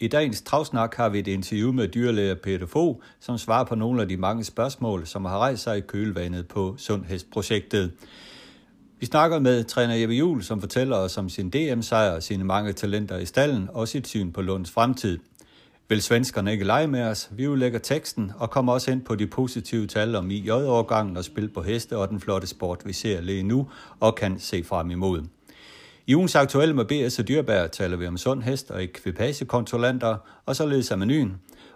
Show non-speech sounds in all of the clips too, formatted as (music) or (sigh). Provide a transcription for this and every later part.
I dagens Travsnak har vi et interview med dyrlæger Peter Fogh, som svarer på nogle af de mange spørgsmål, som har rejst sig i kølvandet på Sundhedsprojektet. Vi snakker med træner Jeppe Juhl, som fortæller os om sin DM-sejr, sine mange talenter i stallen og sit syn på Lunds fremtid. Vil svenskerne ikke lege med os? Vi udlægger teksten og kommer også ind på de positive tal om IJ-årgangen og spil på heste og den flotte sport, vi ser lige nu og kan se frem imod. I ugens aktuelle med BS og Dyrbær taler vi om sund hest og ekvipagekontrollanter, og således er menuen.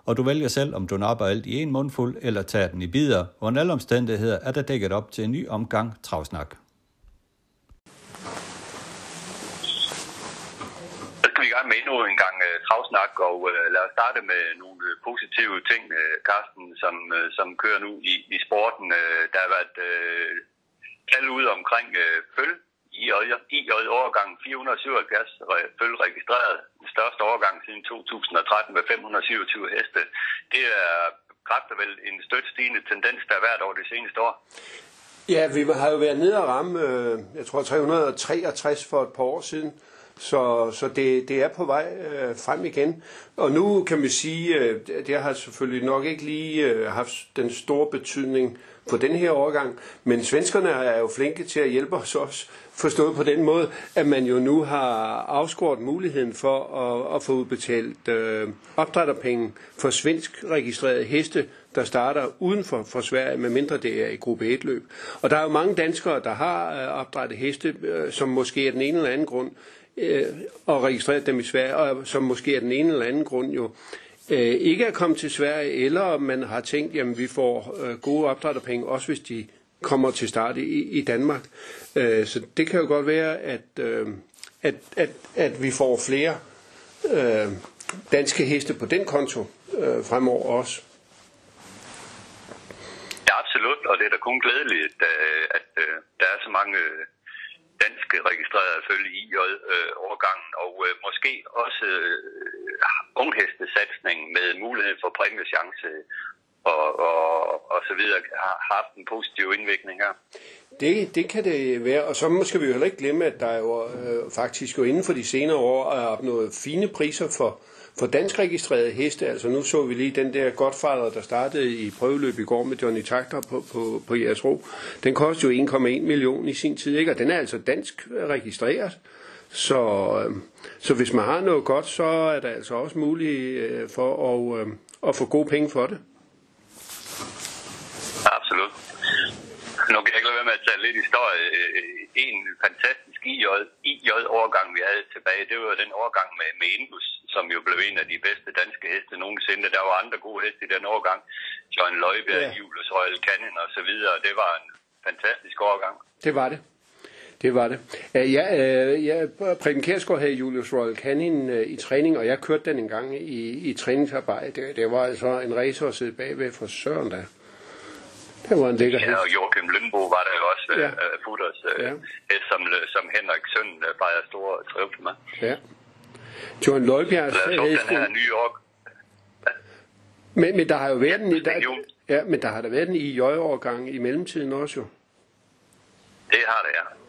Og du vælger selv, om du napper alt i en mundfuld eller tager den i bidder. Under alle omstændigheder er der dækket op til en ny omgang travsnak. Så skal vi i gang med endnu en gang uh, travsnak, og uh, lad os starte med nogle uh, positive ting, uh, Carsten, som, uh, som kører nu i, i sporten. Uh, der har været uh, tal ud omkring uh, i, IJ-årgang 477 følge registreret. Den største årgang siden 2013 med 527 heste. Det er kræfter vel en stødt stigende tendens, der er hvert over det seneste år. Ja, vi har jo været nede og ramme, øh, jeg tror 363 for et par år siden. Så, så det, det er på vej øh, frem igen. Og nu kan man sige, øh, det har selvfølgelig nok ikke lige øh, haft den store betydning på den her overgang. men svenskerne er jo flinke til at hjælpe os også, forstået på den måde, at man jo nu har afskåret muligheden for at, at få udbetalt øh, opdrætterpenge for svensk registrerede heste, der starter uden for, for Sverige, medmindre det er i gruppe 1 løb. Og der er jo mange danskere, der har øh, opdrættet heste, øh, som måske af den ene eller anden grund øh, og registreret dem i Sverige, og som måske af den ene eller anden grund jo øh, ikke er kommet til Sverige, eller man har tænkt, jamen vi får øh, gode opdrætterpenge, også hvis de kommer til start i, i Danmark. Øh, så det kan jo godt være, at, øh, at, at, at vi får flere øh, danske heste på den konto øh, fremover også. Ja, absolut, og det er da kun glædeligt, at, øh, at, øh, der er så mange øh, danske registrerede følge i årgangen og øh, måske også øh, unghestesatsning med mulighed for præmiechance og, og, og så videre har haft en positiv indvirkning her. Det, det kan det være, og så skal vi jo heller ikke glemme, at der jo øh, faktisk jo inden for de senere år er opnået fine priser for, for dansk registrerede heste. Altså nu så vi lige den der Godfather, der startede i prøveløb i går med Johnny Takter på, på, på jeres ro. Den kostede jo 1,1 million i sin tid, ikke? og den er altså dansk registreret. Så, øh, så hvis man har noget godt, så er der altså også mulighed øh, for at, øh, at få gode penge for det. Absolut. Nu kan jeg ikke lade være med at tage lidt historie. En fantastisk IJ-årgang, vi havde tilbage, det var den årgang med, med Indus, som jo blev en af de bedste danske heste nogensinde. Der var andre gode heste i den årgang. John Løjbjerg, ja. Julius Royal Cannon og så videre. Det var en fantastisk årgang. Det var det. Det var det. Ja, ja Preben Kjærsgaard havde Julius Royal Canin øh, i træning, og jeg kørte den en gang i, i træningsarbejde. Det, det var altså en racer at sidde bagved for Søren der. Det var en lækker Ja, og Joachim Lindbo var der jo også, ja. uh, Futters, uh, ja. som, som Henrik Søn uh, fejrer store triumf med. Ja. John Løjbjerg havde... den her New York. Men, men der har jo været en... Der, ja, men der har der været en i årgang i mellemtiden også jo. Det har det, ja.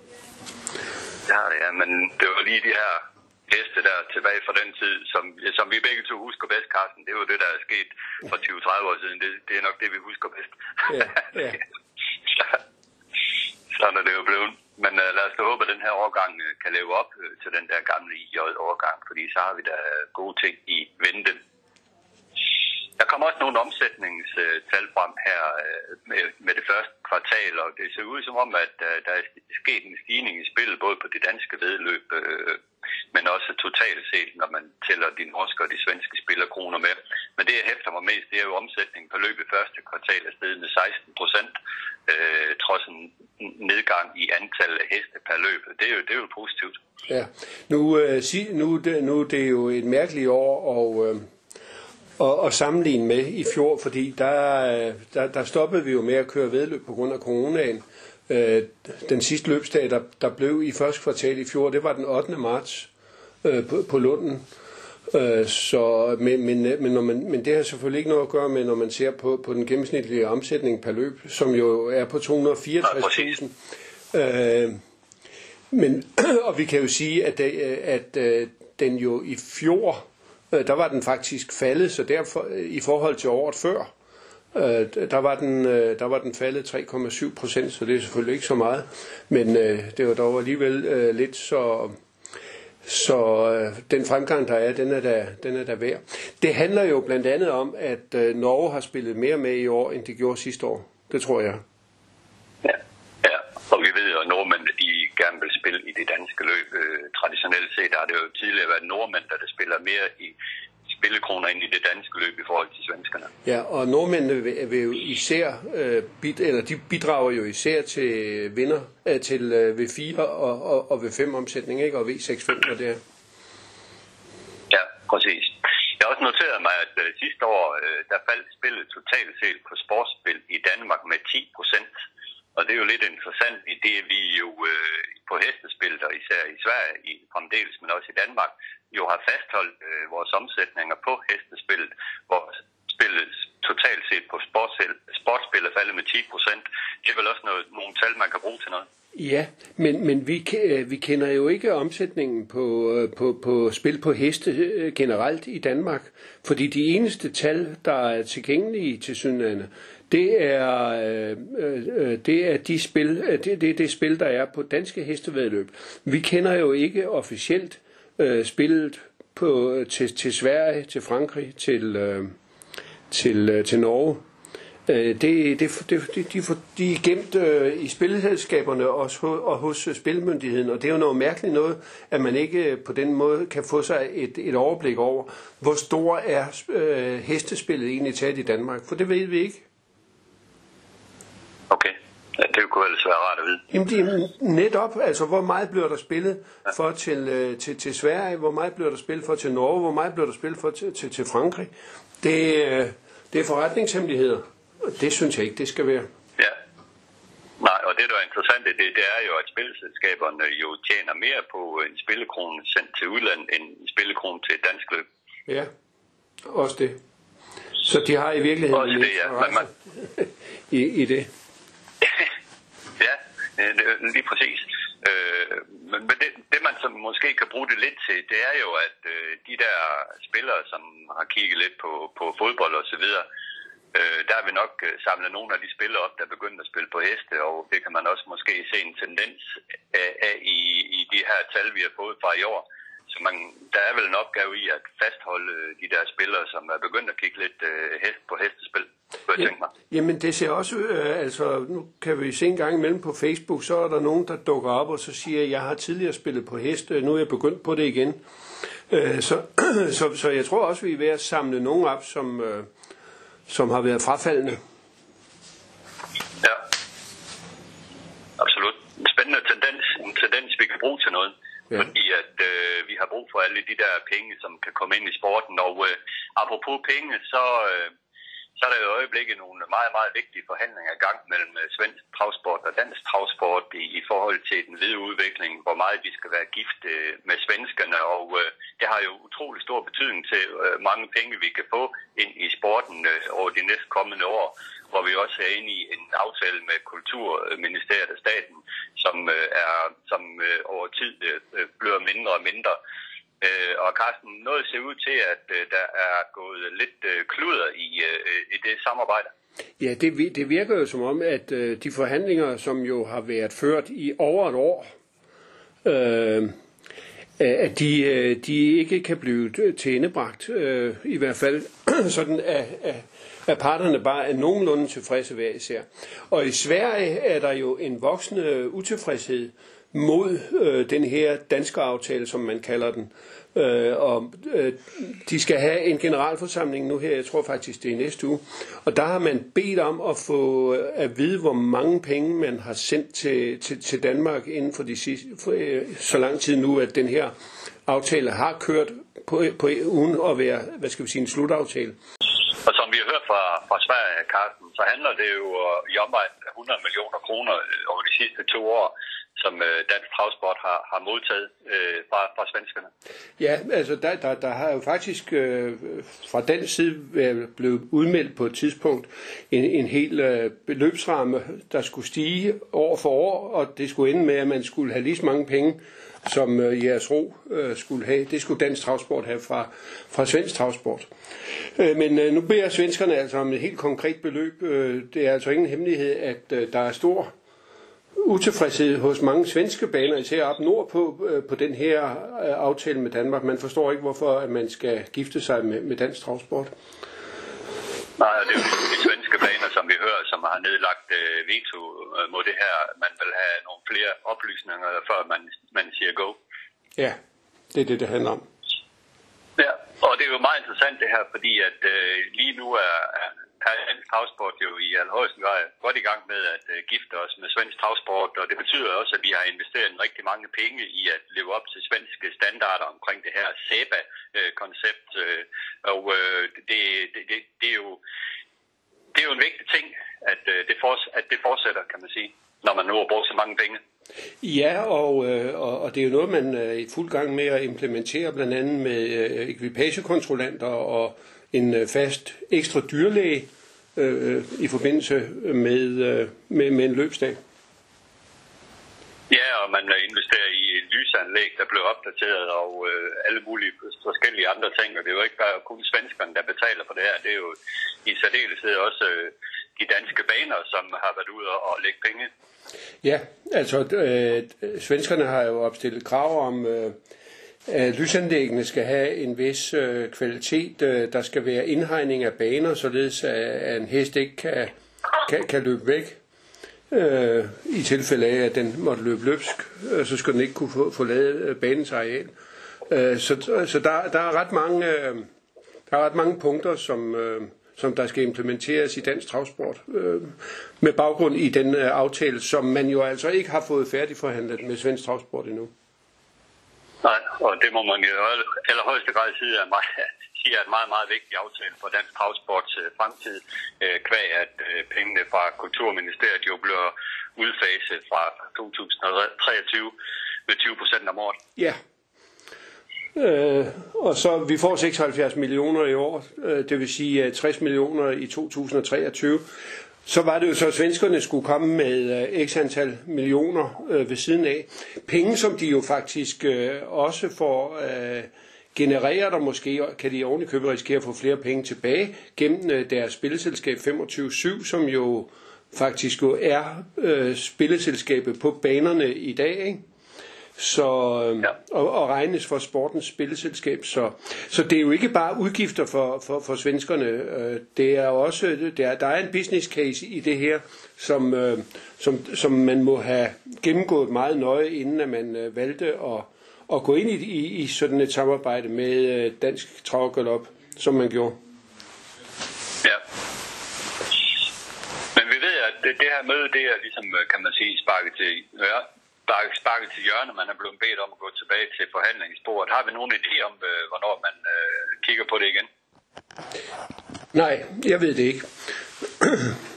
Det har det, ja. Men det var lige de her heste der tilbage fra den tid, som, som vi begge to husker bedst, Carsten. Det var det, der er sket for 20-30 år siden. Det, det er nok det, vi husker bedst. Ja, ja. (laughs) Sådan er det jo blevet. Men uh, lad os da håbe, at den her årgang uh, kan leve op uh, til den der gamle IJ-årgang, fordi så har vi da gode ting i vente. Der kommer også nogle omsætningstal frem her med, med det første kvartal, og det ser ud som om, at øh, der er sket en stigning i spillet, både på de danske vedløb, øh, men også totalt set, når man tæller de norske og de svenske spillerkroner med. Men det, jeg hæfter mig mest, det er jo omsætningen på løbet første kvartal er steget med 16 procent, øh, trods en nedgang i antallet af heste per løb. Det er jo, det er jo positivt. Ja, nu, øh, sig, nu, det, nu det er jo et mærkeligt år, og... Øh og, og sammenligne med i fjor, fordi der, der, der stoppede vi jo med at køre vedløb på grund af coronaen. Øh, den sidste løbsdag, der, der blev i første kvartal i fjor, det var den 8. marts øh, på, på Lunden. Øh, så, men, men, men, når man, men det har selvfølgelig ikke noget at gøre med, når man ser på, på den gennemsnitlige omsætning per løb, som jo er på 264.000. Øh, men, (clears throat) og vi kan jo sige, at, det, at, at den jo i fjor øh, der var den faktisk faldet, så derfor øh, i forhold til året før, øh, der, var den, øh, der var den faldet 3,7 procent, så det er selvfølgelig ikke så meget, men øh, det var dog alligevel øh, lidt så... Så øh, den fremgang, der er, den er der, den er der værd. Det handler jo blandt andet om, at øh, Norge har spillet mere med i år, end det gjorde sidste år. Det tror jeg. Ja, ja. og vi ved jo, at nordmænd de gerne det danske løb. Øh, traditionelt set har det jo tidligere været nordmænd, der spiller mere i spillekroner ind i det danske løb i forhold til svenskerne. Ja, og nordmændene vil, vil jo især, øh, bid, eller de bidrager jo især til vinder, øh, til øh, V4 og, og, og V5 omsætning, ikke? Og V65 og det Ja, præcis. Jeg har også noteret mig, at øh, sidste år, øh, der faldt spillet totalt set på sportsspil i Danmark med 10 procent. Og det er jo lidt interessant i det, vi jo øh, på hestespil, og især i Sverige i, fremdeles, men også i Danmark, jo har fastholdt øh, vores omsætninger på hestespillet, hvor spillet totalt set på sportsspil er faldet med 10 procent. Det er vel også noget, nogle tal, man kan bruge til noget. Ja, men, men vi, øh, vi kender jo ikke omsætningen på, øh, på, på spil på heste øh, generelt i Danmark, fordi de eneste tal, der er tilgængelige til synligheden, det er, øh, øh, det er de spil, øh, det, det, det spil, der er på danske hestevedløb. Vi kender jo ikke officielt øh, spillet på, øh, til, til Sverige, til Frankrig, til, øh, til, øh, til Norge. Øh, det, det, det, de, de, de er gemt øh, i spilselskaberne og, og hos spilmyndigheden, og det er jo noget mærkeligt noget, at man ikke på den måde kan få sig et, et overblik over, hvor stor er øh, hestespillet egentlig taget i Danmark, for det ved vi ikke. Okay. Ja, det kunne ellers være rart at vide. Jamen det er netop, altså hvor meget bliver der spillet for til, øh, til, til Sverige, hvor meget bliver der spillet for til Norge, hvor meget bliver der spillet for til, til, til Frankrig. Det, øh, det er forretningshemmeligheder, og det synes jeg ikke, det skal være. Ja. Nej, og det der er interessant, det, det er jo, at spilleselskaberne jo tjener mere på en spillekrone sendt til udlandet, end en spillekrone til et dansk løb. Ja, også det. Så de har i virkeligheden også det, ja. Man... (laughs) i, i det. (laughs) ja, øh, øh, lige præcis. Øh, men det, det man så måske kan bruge det lidt til, det er jo, at øh, de der spillere, som har kigget lidt på, på fodbold og så videre, øh, der har vi nok øh, samlet nogle af de spillere op, der er begyndt at spille på heste, og det kan man også måske se en tendens af, af i, i de her tal, vi har fået fra i år. Så man, der er vel en opgave i at fastholde de der spillere, som er begyndt at kigge lidt øh, hest på hestespil, kunne jeg mig. Jamen det ser også, øh, altså nu kan vi se en gang imellem på Facebook, så er der nogen, der dukker op og så siger, jeg har tidligere spillet på hest, nu er jeg begyndt på det igen. Øh, så, (clears throat) så, så jeg tror også, vi er ved at samle nogen op, som, øh, som har været frafaldende. Ja, absolut. En spændende tendens, en tendens, vi kan bruge til noget. Ja. Fordi at øh, vi har brug for alle de der penge, som kan komme ind i sporten. Og øh, apropos penge, så, øh, så er der i øjeblikket nogle meget, meget vigtige forhandlinger i gang mellem øh, svensk travsport og dansk travsport i, i forhold til den videre udvikling, hvor meget vi skal være gift øh, med svenskerne. Og øh, det har jo utrolig stor betydning til øh, mange penge, vi kan få ind i sporten øh, over de næste kommende år hvor vi også er inde i en aftale med Kulturministeriet og staten, som, øh, er, som øh, over tid øh, bliver mindre og mindre. Øh, og Carsten, noget ser ud til, at øh, der er gået lidt øh, kluder i, øh, i det samarbejde. Ja, det, det virker jo som om, at øh, de forhandlinger, som jo har været ført i over et år, øh, at de, øh, de ikke kan blive øh, tændebragt, øh, i hvert fald (clears throat) sådan af, af, at parterne bare er nogenlunde tilfredse hver især. Og i Sverige er der jo en voksende utilfredshed mod øh, den her danske aftale, som man kalder den. Øh, og øh, de skal have en generalforsamling nu her, jeg tror faktisk det er næste uge. Og der har man bedt om at få øh, at vide, hvor mange penge man har sendt til, til, til Danmark inden for de sidste, for, øh, så lang tid nu, at den her aftale har kørt på, på uden at være, hvad skal vi sige, en slutaftale. Og som vi har hørt fra, fra Sverige, Carsten, så handler det jo øh, i omvejen 100 millioner kroner øh, over de sidste to år som øh, Dansk Travsport har, har modtaget øh, fra, fra svenskerne. Ja, altså der, der, der har jo faktisk øh, fra den side øh, blevet udmeldt på et tidspunkt en, en hel øh, beløbsramme, der skulle stige år for år, og det skulle ende med, at man skulle have lige så mange penge, som øh, jeres ro øh, skulle have. Det skulle Dansk Travsport have fra, fra Svensk Travsport. Øh, men øh, nu beder svenskerne altså om et helt konkret beløb. Øh, det er altså ingen hemmelighed, at øh, der er stor utilfredshed hos mange svenske baner, især op nordpå, øh, på den her øh, aftale med Danmark. Man forstår ikke, hvorfor at man skal gifte sig med, med dansk travsport. Nej, det er jo som vi hører, som har nedlagt øh, veto øh, mod det her. Man vil have nogle flere oplysninger, før man, man siger go. Ja, det er det, det handler om. Ja, og det er jo meget interessant det her, fordi at øh, lige nu er, er dansk travsport jo i allerhøjeste grad godt i gang med at uh, gifte os med svensk travsport, og det betyder også, at vi har investeret en rigtig mange penge i at leve op til svenske standarder omkring det her SEBA-koncept, uh, og uh, det, det, det, det, er jo, det er jo en vigtig ting, at, øh, det, for, at det fortsætter, kan man sige, når man nu har brugt så mange penge. Ja, og, øh, og, og det er jo noget, man er i fuld gang med at implementere, blandt andet med øh, ekvipagekontrollanter og en fast ekstra dyrlæge, øh, i forbindelse med, øh, med, med en løbsdag. Ja, og man investerer i et lysanlæg, der blev opdateret, og øh, alle mulige forskellige andre ting. Og det er jo ikke bare kun svenskerne, der betaler for det her. Det er jo i særdeleshed også øh, de danske baner, som har været ude og lægge penge. Ja, altså øh, svenskerne har jo opstillet krav om øh, at lysanlæggene skal have en vis øh, kvalitet. Øh, der skal være indhegning af baner, således at en hest ikke kan, kan, kan løbe væk. Øh, I tilfælde af, at den måtte løbe løbsk, øh, så skulle den ikke kunne få, lavet øh, banens areal. Øh, så så der, der, er ret mange, øh, der er ret mange punkter, som, øh, som der skal implementeres i dansk travsport, øh, med baggrund i den øh, aftale, som man jo altså ikke har fået færdigforhandlet med svensk travsport endnu. Nej, og det må man jo allerhøjeste grad sige er, meget, siger er en meget, meget vigtig aftale for dansk havsports øh, fremtid, øh, kvæg at øh, pengene fra Kulturministeriet jo bliver udfaset fra 2023 med 20 procent om året. Ja, Øh, og så vi får 76 millioner i år, øh, det vil sige 60 millioner i 2023. Så var det jo så, at svenskerne skulle komme med øh, x antal millioner øh, ved siden af. Penge, som de jo faktisk øh, også får øh, genereret, og måske kan de oven i købet risikere at få flere penge tilbage gennem øh, deres spilleselskab 25-7, som jo faktisk jo er øh, spilleselskabet på banerne i dag. Ikke? så, øh, ja. og, og regnes for sportens spilleselskab. Så, så det er jo ikke bare udgifter for, for, for svenskerne. Øh, det er også, det er, der er en business case i det her, som, som, som man må have gennemgået meget nøje, inden at man valgte at, at gå ind i, i, i sådan et samarbejde med Dansk Travgalop, som man gjorde. Ja. Men vi ved, at det, det her møde, det er ligesom, kan man sige, sparket til ja, sparket til hjørne, man er blevet bedt om at gå tilbage til forhandlingsbordet. Har vi nogen idé om, øh, hvornår man øh, kigger på det igen? Nej, jeg ved det ikke. (clears throat)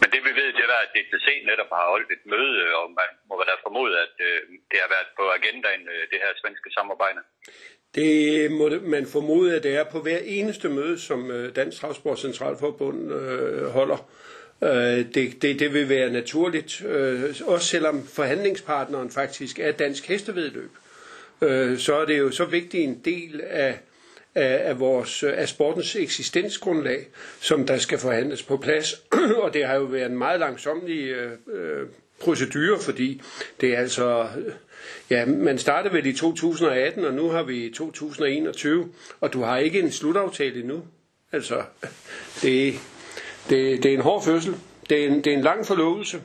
Men det vi ved, det er, at DTC netop har holdt et møde, og man må da formode, at øh, det har været på agendaen, øh, det her svenske samarbejde. Det må man formode, at det er på hver eneste møde, som øh, Dansk Travsport Centralforbund holder. Det, det, det vil være naturligt, også selvom forhandlingspartneren faktisk er dansk hestevedløb. Så er det jo så vigtig en del af, af, af, vores, øh, af sportens eksistensgrundlag, som der skal forhandles på plads. (clears throat) og det har jo været en meget langsomlig øh, øh procedure, fordi det er altså, øh, ja, man startede vel i 2018, og nu har vi 2021, og du har ikke en slutaftale endnu. Altså, (laughs) det, det, det er en hård fødsel. Det er en, det er en lang forlovelse.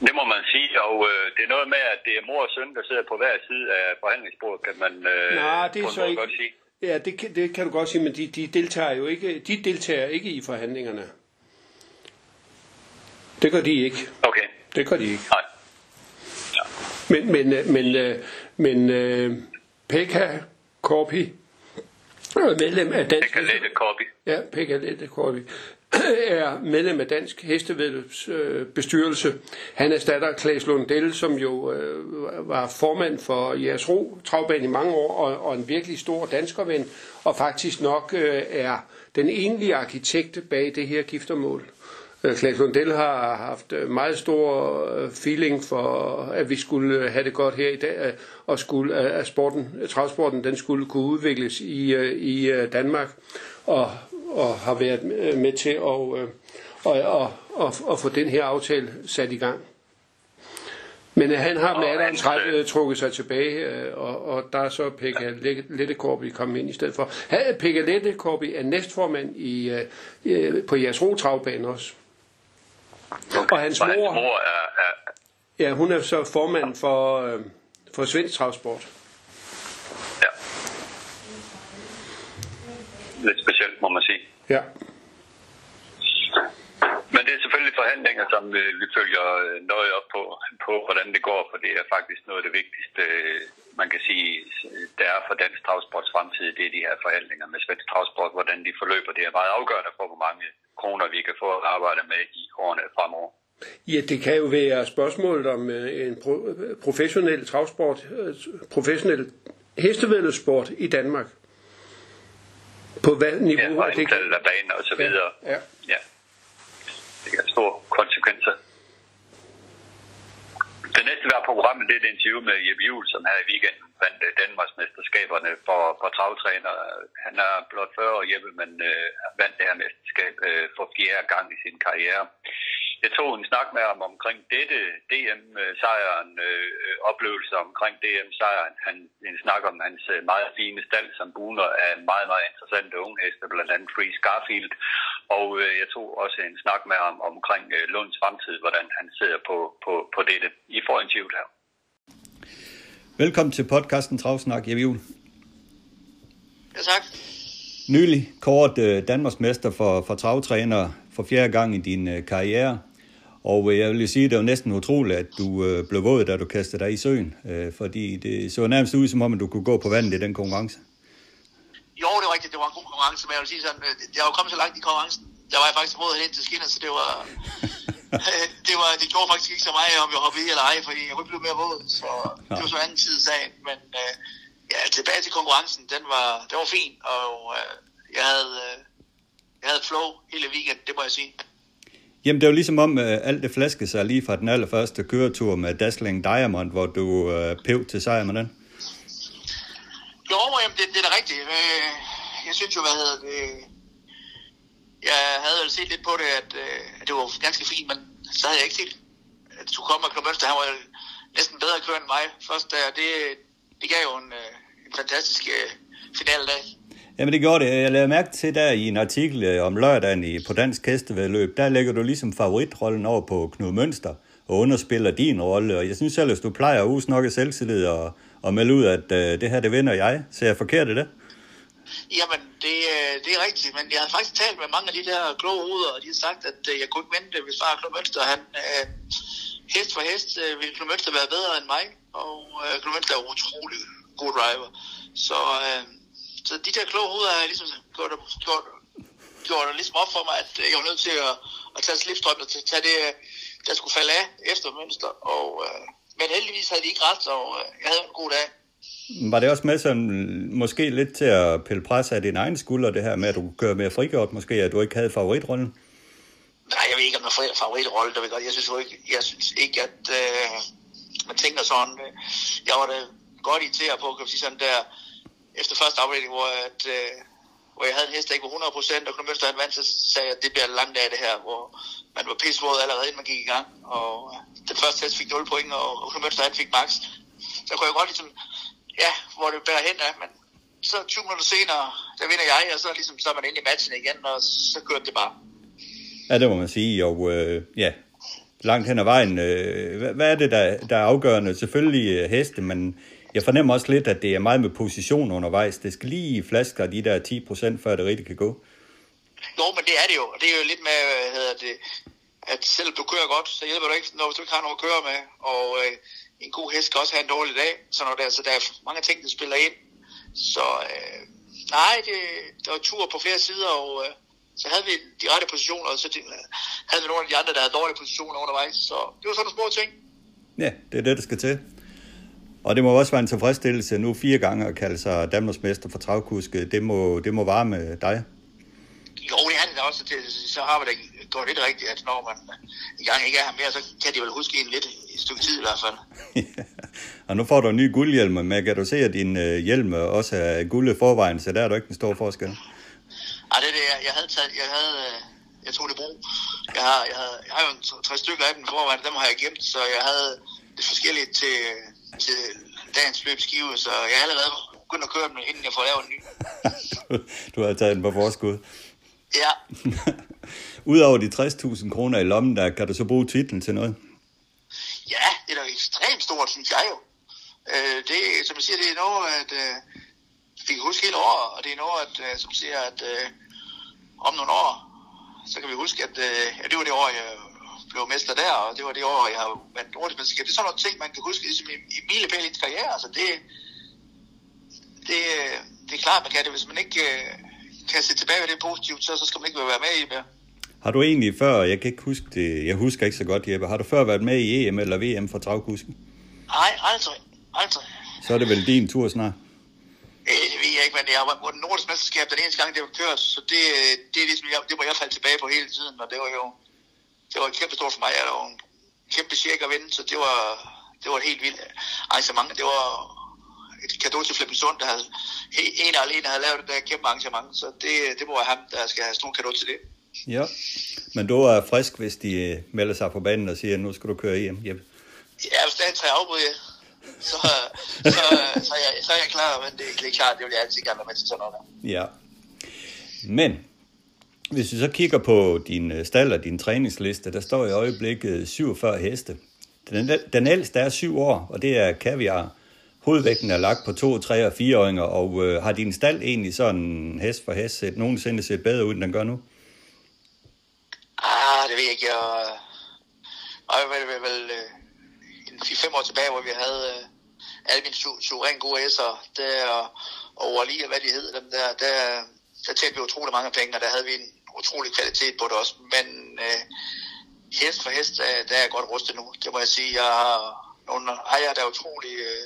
Det må man sige, og øh, det er noget med, at det er mor og søn, der sidder på hver side af forhandlingsbordet, kan man øh, Nej, det er så ikke... godt sige. Ja, det kan, det kan du godt sige, men de, de deltager jo ikke, de deltager ikke i forhandlingerne. Det gør de ikke. Okay, Det gør de ikke. nej. Men, men, øh, men, øh, men øh, Pekka Korpi er medlem af Dansk kan lette copy. Ja, Pekka Lette Korpi (clears throat) er medlem af Dansk Hestevedløbs øh, bestyrelse. Han erstatter Klaas Lundell, som jo øh, var formand for Jeres Ro travbane i mange år, og, og en virkelig stor danskerven, og faktisk nok øh, er den egentlige arkitekt bag det her giftermål. Øh, Klaas Lundell har haft øh, meget stor øh, feeling for, at vi skulle have det godt her i dag, og skulle, at sporten, travsporten den skulle kunne udvikles i, i Danmark, og, og har været med til at, og, og, og, og få den her aftale sat i gang. Men øh, han har med Og alderen hans, træt, øh, trukket sig tilbage, øh, og, og der er så Pekka Lettekorpi kommet ind i stedet for. Pekka Lettekorpi er næstformand i, på jeres rotravbane også. Og hans Og hans mor, mor er, er, ja, hun er så formand for, for svensk travsport. Lidt specielt, må man sige. Ja. Men det er selvfølgelig forhandlinger, som øh, vi følger øh, nøje op på, på, hvordan det går, for det er faktisk noget af det vigtigste, øh, man kan sige, der er for dansk travsports fremtid, det er de her forhandlinger med svensk travsport, hvordan de forløber. Det er meget afgørende for, hvor mange kroner vi kan få at arbejde med i årene fremover. Ja, det kan jo være spørgsmålet om en pro- professionel travsport, professionel hestevedløbssport i Danmark. På hvad Ja, niveau? er det af baner og så videre. Ja. ja. Det kan have store konsekvenser. Det næste der er programmet, det er et interview med Jeppe Juhl, som her i weekenden vandt øh, Danmarksmesterskaberne for, for travtræner. Han er blot 40 år, Jeppe, men øh, vandt det her mesterskab øh, for fjerde gang i sin karriere. Jeg tog en snak med ham omkring dette DM-sejren, øh, øh, oplevelse omkring DM-sejren. Han en snak om hans øh, meget fine stald, som buner af meget, meget interessante unge heste, blandt andet Free Scarfield. Og øh, jeg tog også en snak med ham omkring øh, Lunds fremtid, hvordan han ser på, på, på dette. I får en tvivl her. Velkommen til podcasten Travsnak, Jeppe Juhl. Ja, tak. Nylig kort øh, Danmarksmester for, for travtræner for fjerde gang i din øh, karriere. Og øh, jeg vil sige, at det var næsten utroligt, at du øh, blev våd, da du kastede dig i søen. Øh, fordi det så nærmest ud, som om at du kunne gå på vandet i den konkurrence. Jo, det er rigtigt, det var en god konkurrence, men jeg vil sige sådan, jeg var jo kommet så langt i konkurrencen. Der var jeg faktisk råd hen til skinner, så det var, (laughs) det var, det gjorde faktisk ikke så meget, om jeg hoppede i eller ej, fordi jeg kunne blive mere våd, så det var så anden tid sagen. Men øh, ja, tilbage til konkurrencen, den var, den var fin, og øh, jeg havde, øh, jeg havde flow hele weekenden, det må jeg sige. Jamen, det var ligesom om, øh, alt det flaskede sig lige fra den allerførste køretur med Dazzling Diamond, hvor du øh, pev til sejr med den. Jo, jamen, det, det er da rigtigt. Øh, Jeg synes jo, hvad hedder det... Jeg havde jo set lidt på det, at, øh, at det var ganske fint, men så havde jeg ikke set, at du kom og Klub Mønster. Han var næsten bedre kørende end mig først og Det, det gav jo en, øh, en fantastisk øh, finale dag. Jamen det gjorde det. Jeg lavede mærke til der i en artikel øh, om lørdagen i, på Dansk Hestevedløb, der lægger du ligesom favoritrollen over på Knud Mønster og underspiller din rolle. Og jeg synes selv, at du plejer at huse nok af selvtillid og, og melde ud, at øh, det her, det vinder jeg. Ser jeg forkert i det? Jamen, det, øh, det er rigtigt, men jeg har faktisk talt med mange af de der kloge hoveder, og de har sagt, at øh, jeg kunne ikke vente, hvis far Knud Mønster, han øh, hest for hest, øh, ville Knud Mønster være bedre end mig, og øh, Knud Mønster er utrolig god driver. Så, øh, så de der kloge hoveder har ligesom gjort, gjort, gjort det ligesom op for mig, at øh, jeg var nødt til at, at tage slipstrømmen og tage det, øh, der skulle falde af efter Mønster. Og, øh, men heldigvis havde de ikke ret, og øh, jeg havde en god dag. Var det også med sådan, måske lidt til at pille pres af din egen skulder, det her med, at du kører mere frigjort, måske, at du ikke havde favoritrollen? Nej, jeg ved ikke, om jeg har favoritrolle, det ved godt. Jeg synes jo ikke, jeg synes ikke at øh, man tænker sådan. Øh, jeg var da godt irriteret på, kan sige sådan der, efter første afdeling, hvor, at, øh, hvor jeg havde en hest, der ikke var 100%, og Knud Mønster han vandt, så sagde jeg, at det bliver en lang dag det her, hvor man var pissevåd allerede, inden man gik i gang. Og øh, den første test fik 0 point, og Knud Mønster han fik max. Så kunne jeg godt ligesom, ja, hvor det bærer hen af, men så 20 minutter senere, der vinder jeg, og så, ligesom, så er man inde i matchen igen, og så kørte det bare. Ja, det må man sige, og øh, ja, langt hen ad vejen. Øh, hvad, er det, der, der er afgørende? Selvfølgelig øh, heste, men jeg fornemmer også lidt, at det er meget med position undervejs. Det skal lige flasker de der 10 procent, før det rigtig kan gå. Jo, men det er det jo. Det er jo lidt med, hvad hedder det, at selv du kører godt, så hjælper du ikke, når du ikke har noget at køre med. Og øh, en god hest skal også have en dårlig dag. Så når der, så der er mange ting, der spiller ind. Så øh, nej, det, der var tur på flere sider, og øh, så havde vi de rette positioner, og så de, havde vi nogle af de andre, der havde dårlige positioner undervejs. Så det var sådan nogle små ting. Ja, det er det, der skal til. Og det må også være en tilfredsstillelse nu fire gange at kalde sig Danmarksmester for travkuske. Det må, det må varme dig. Jo, det er det også. Det, så har vi da gjort lidt rigtigt, at når man en gang ikke er her mere, så kan de vel huske en lidt et stykke tid i hvert fald. (laughs) og nu får du en ny guldhjelm med. Kan du se, at din uh, hjelm også er guld i forvejen, så der er der ikke en stor forskel? Ej, det er det. Jeg havde taget, jeg havde, øh, jeg tog det brug. Jeg har, jeg, havde, jeg har jo en tre stykker af dem i forvejen, dem har jeg gemt, så jeg havde det forskellige til, til dagens løbskive, så jeg har allerede begyndt at køre dem, inden jeg får lavet en ny. (laughs) du har taget den på forskud. Ja. (laughs) Udover de 60.000 kroner i lommen, der kan du så bruge titlen til noget? Ja, det er da ekstremt stort, synes jeg jo. Øh, det, som jeg siger, det er noget, at øh, vi kan huske hele året, og det er noget, at, øh, som siger, at øh, om nogle år, så kan vi huske, at øh, ja, det var det år, jeg blev mester der, og det var det år, jeg har været nordisk mesterskab. Det er sådan nogle ting, man kan huske ligesom i, i milepæl i ens karriere. Altså det, det, det er klart, man kan det. Hvis man ikke øh, kan se tilbage ved det positivt, så, så skal man ikke være med i mere. Har du egentlig før, jeg kan ikke huske det, jeg husker ikke så godt, Jeppe, har du før været med i EM eller VM for travkusken? Nej, aldrig. Aldrig. Så er det vel din tur snart? Øh, det ved jeg ikke, men jeg var på den nordiske mesterskab den eneste gang, det var kørt, så det, det, er ligesom, jeg, det var jeg faldt tilbage på hele tiden, og det var jo det var kæmpe stort for mig. Jeg var en kæmpe cirka at vinde, så det var, det var et helt vildt arrangement. Det var et kado til Flemming Sund, der havde, en og alene havde lavet det der kæmpe arrangement, så det, det må være ham, der skal have stor kado til det. Ja, men du er frisk, hvis de øh, melder sig på banen og siger, at nu skal du køre hjem. Yep. Ja, hvis der er tre afbud, ja. så, så, så, er jeg, så er jeg klar, men det, det er klart, det vil jeg altid gerne være med til sådan noget der. Ja. Men hvis vi så kigger på din øh, stald og din træningsliste, der står i øjeblikket 47 heste. Den, den ældste er 7 år, og det er kaviar. Hovedvægten er lagt på 2, 3 og 4 åringer, og øh, har din stald egentlig sådan hest for hest set, nogensinde set bedre ud, end den gør nu? Ah, det ved jeg ikke. Jeg, øh, jeg var vel, vel øh, en 4-5 år tilbage, hvor vi havde øh, alle mine suveræn gode hæsser, der, og lige hvad de hed, dem der, der, der tjente vi utrolig mange penge, og der havde vi en utrolig kvalitet på det også. Men øh, hest for hest, der, der er jeg godt rustet nu. Det må jeg sige. Jeg har nogle ejere, der er utrolig øh,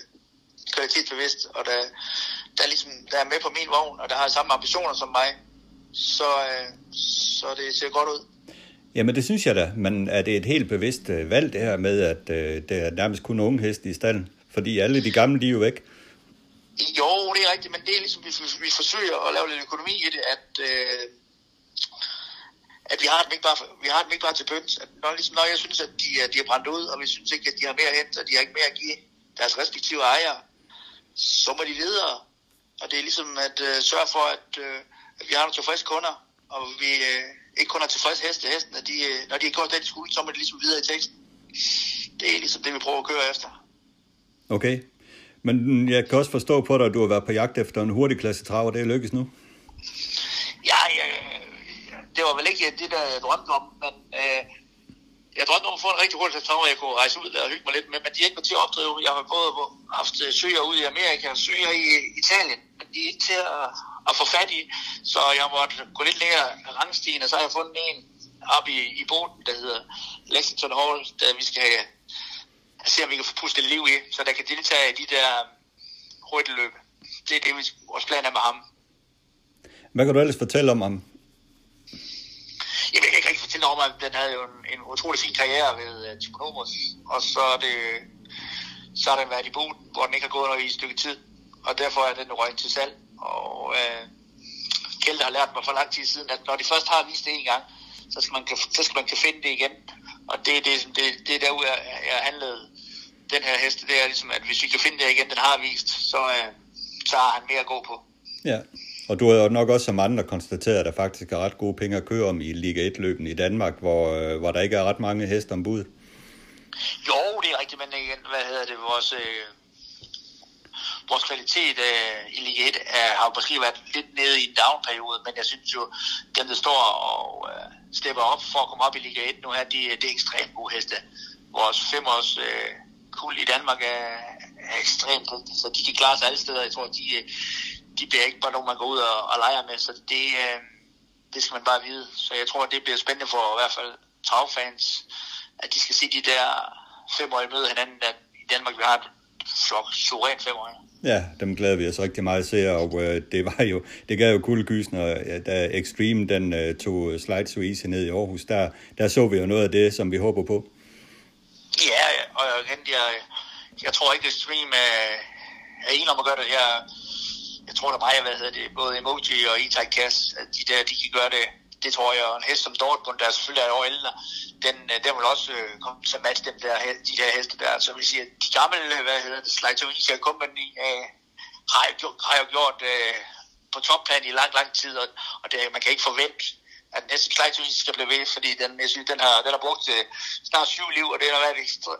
kvalitetsbevidst, og der, der, er ligesom, der er med på min vogn, og der har samme ambitioner som mig. Så, øh, så det ser godt ud. Jamen det synes jeg da, men er det et helt bevidst øh, valg det her med, at øh, det er nærmest kun unge heste i stallen? Fordi alle de gamle, de er jo væk. Jo, det er rigtigt, men det er ligesom, vi, vi forsøger at lave lidt økonomi i det, at, øh, at vi har dem ikke bare, vi har dem ikke bare til pynt. At når, ligesom, når jeg synes, at de, de er brændt ud, og vi synes ikke, at de har mere hent, og de har ikke mere at give deres respektive ejere, så må de videre. Og det er ligesom at øh, sørge for, at, øh, at vi har nogle tilfredse kunder, og vi øh, ikke kun har tilfredse heste. Hesten, at de, øh, når de er gjort det, de skulle, så må de ligesom videre i teksten. Det er ligesom det, vi prøver at køre efter. Okay. Men jeg kan også forstå på dig, at du har været på jagt efter en hurtig klasse traver. Det er lykkes nu. Ja, ja, det var vel ikke øh, det, der jeg drømte om, men øh, jeg drømte om at få en rigtig hurtig traver, jeg kunne rejse ud og hygge mig lidt med, men de er ikke til at opdrive. Jeg har både haft øh, søger ud i Amerika og søger i Italien, men de er ikke til at, at få fat i, så jeg måtte gå lidt længere rangstigen, og så har jeg fundet en op i, i Boden, der hedder Lexington Hall, der vi skal have at se, om vi kan få pustet liv i, så der kan deltage i de der øh, hurtige løb. Det er det, vores plan er med ham. Hvad kan du ellers fortælle om ham? Jamen, om, at den havde jo en, en utrolig fin karriere ved uh, Tim Timonomos, og så er det så har den været i boden, hvor den ikke har gået noget i et stykke tid, og derfor er den røget til salg. Og uh, Kjeld har lært mig for lang tid siden, at når de først har vist det en gang, så skal man, så skal man kan finde det igen. Og det, det, det, det er derude, jeg, jeg handlede den her heste, det er ligesom, at hvis vi kan finde det igen, den har vist, så, uh, så har han mere at gå på. Ja, og du har jo nok også som andre konstateret, at der faktisk er ret gode penge at køre om i Liga 1-løben i Danmark, hvor, øh, hvor der ikke er ret mange heste om bud. Jo, det er rigtigt, men igen, hvad hedder det, vores, øh, vores kvalitet øh, i Liga 1 øh, har måske været lidt nede i en down-periode, men jeg synes jo, dem der står og øh, stepper op for at komme op i Liga 1 nu her, de, det er ekstremt gode heste. Vores femårs øh, kul i Danmark er, er ekstremt dygtige, så de kan klare sig alle steder. Jeg tror, de, øh, de bliver ikke bare nogen, man går ud og, og leger med, så det, øh, det skal man bare vide. Så jeg tror, det bliver spændende for i hvert fald travfans, at de skal se de der fem år møde hinanden, at i Danmark vi har et flok fem år. Ja, dem glæder vi os rigtig meget til, og øh, det var jo, det gav jo kuldegysen, ja, da Extreme den øh, tog Slide Easy ned i Aarhus, der, der så vi jo noget af det, som vi håber på. Ja, og igen, jeg, jeg tror ikke, Extreme er, er en om at gøre det. Jeg tror da meget, hvad hedder det, både Emoji og Itai Cass, at de der, de kan gøre det, det tror jeg, og en hest som Dortmund, der selvfølgelig er over ældre, den, øh, den vil også øh, komme til at matche dem der, de der heste der. Så vi siger, at de gamle, øh, hvad hedder det, Slide Company, øh, har, jo, har jo gjort øh, på topplan i lang, lang tid, og, og det, man kan ikke forvente, at næste Slide skal blive ved, fordi den, jeg synes, den har, den har brugt øh, snart syv liv, og det har været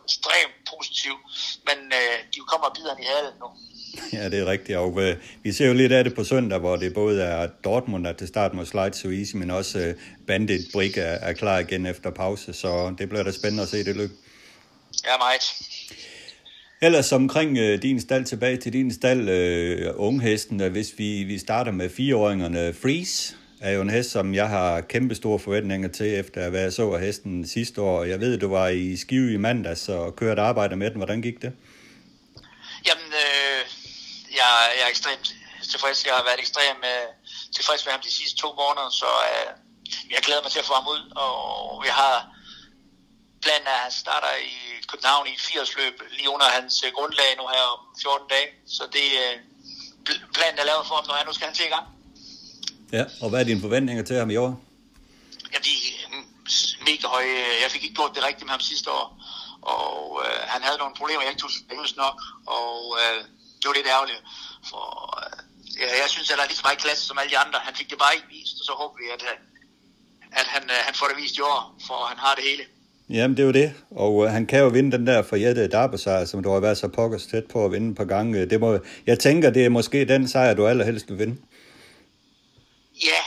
ekstremt positivt. Men øh, de kommer biderne i halen nu. (laughs) Ja, det er rigtigt, og øh, vi ser jo lidt af det på søndag, hvor det både er Dortmund, der til start må slide so easy, men også øh, Bandit Brik er, er klar igen efter pause, så det bliver da spændende at se det løb. Ja, meget. Ellers omkring øh, din stald, tilbage til din stald, øh, unghesten, øh, hvis vi, vi starter med fireåringerne, Freeze er jo en hest, som jeg har kæmpe store forventninger til, efter at jeg så af hesten sidste år. Jeg ved, du var i Skive i mandags og kørte arbejde med den. Hvordan gik det? Jamen, øh, jeg, jeg er ekstremt tilfreds. Jeg har været ekstremt øh, tilfreds med ham de sidste to måneder, så øh, jeg glæder mig til at få ham ud, og vi har planen at han starter i København i et 80-løb lige under hans øh, grundlag nu her om 14 dage. Så det øh, planen er lavet for ham, når han nu skal han til i gang. Ja, og hvad er dine forventninger til ham i år? Ja, de er mega høje. Jeg fik ikke gjort det rigtigt med ham sidste år, og øh, han havde nogle problemer, jeg ikke tog seriøst nok, og øh, det var lidt ærgerligt. For øh, ja, jeg synes, at der er lige så meget klasse som alle de andre. Han fik det bare ikke vist, og så håber vi, at, at han, øh, han får det vist i år, for han har det hele. Jamen, det er jo det. Og øh, han kan jo vinde den der for Jette Darbesejr, som du har været så pokkers tæt på at vinde et par gange. Det må, jeg tænker, det er måske den sejr, du allerhelst vil vinde. Ja,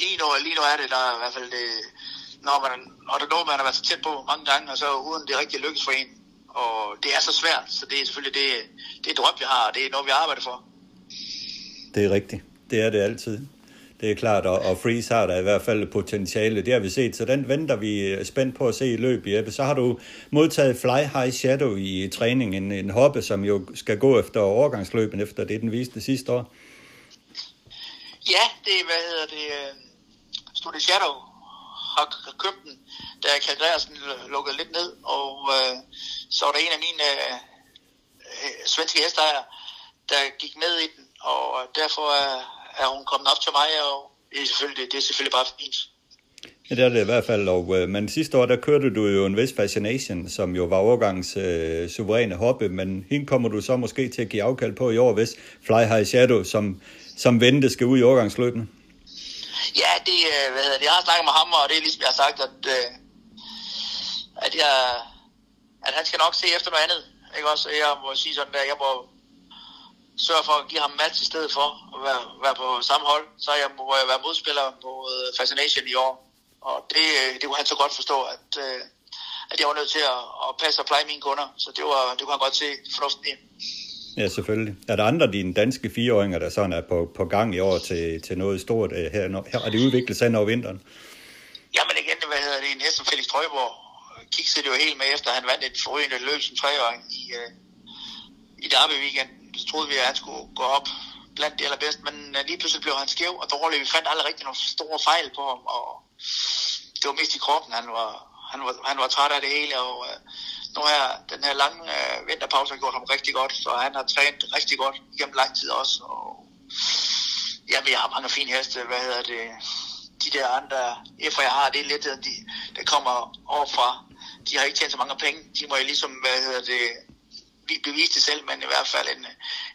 lige nu, lige nu er det der i hvert fald det, når, man, når det er noget, man har været så tæt på mange gange, og så uden det rigtig lykkes for en. Og det er så svært, så det er selvfølgelig det, det er drøm, vi har, og det er noget, vi arbejder for. Det er rigtigt. Det er det altid. Det er klart, og, og Freeze har der i hvert fald potentiale. Det har vi set, så den venter vi spændt på at se i løb, Jeppe. Så har du modtaget Fly High Shadow i træning, en, en hoppe, som jo skal gå efter overgangsløben, efter det den viste sidste år. Ja, det er, hvad hedder det, Studio Shadow har købt den, da Kjeld Gregersen lukkede lidt ned, og øh, så var der en af mine øh, svenske hestejer, der gik med i den, og derfor er, er hun kommet op til mig, og det er selvfølgelig, det er selvfølgelig bare fint. Ja, det er det i hvert fald, og, øh, men sidste år, der kørte du jo en vis Fascination, som jo var overgangs øh, suveræne hoppe, men hende kommer du så måske til at give afkald på i år, hvis Fly High Shadow, som, som vente skal ud i overgangsløbene. Ja, det, øh, hvad hedder det, jeg har snakket med ham, og det er ligesom, jeg har sagt, at, øh, at, jeg, at han skal nok se efter noget andet. Ikke også? Jeg må sige sådan der, jeg må sørge for at give ham match i stedet for at være, være på samme hold. Så jeg må jeg være modspiller på øh, Fascination i år. Og det, det kunne han så godt forstå, at, at jeg var nødt til at, at passe og pleje mine kunder. Så det, var, det kunne han godt se fornuften i. Ja, selvfølgelig. Er der andre af dine danske fireåringer, der sådan er på, på gang i år til, til noget stort her? her er det udviklet sig over vinteren? Jamen igen, hvad hedder det, en hest som Felix Trøjborg kiggede det jo helt med, efter han vandt et forrygende løb som treåring i, øh, i Derby weekend. Så troede vi, at han skulle gå op blandt de allerbedste, men øh, lige pludselig blev han skæv og dårlig. Vi fandt aldrig rigtig nogle store fejl på ham, og det var mest i kroppen. Han var, han var, han var træt af det hele, og øh, nu her, den her lange øh, vinterpause har gjort ham rigtig godt, så han har trænet rigtig godt gennem lang tid også. Og, ja, vi har mange fine heste, hvad hedder det, de der andre efter jeg har, det er lidt, de, der kommer overfra. De har ikke tjent så mange penge. De må jo ligesom, hvad hedder det, bevise det selv, men i hvert fald en,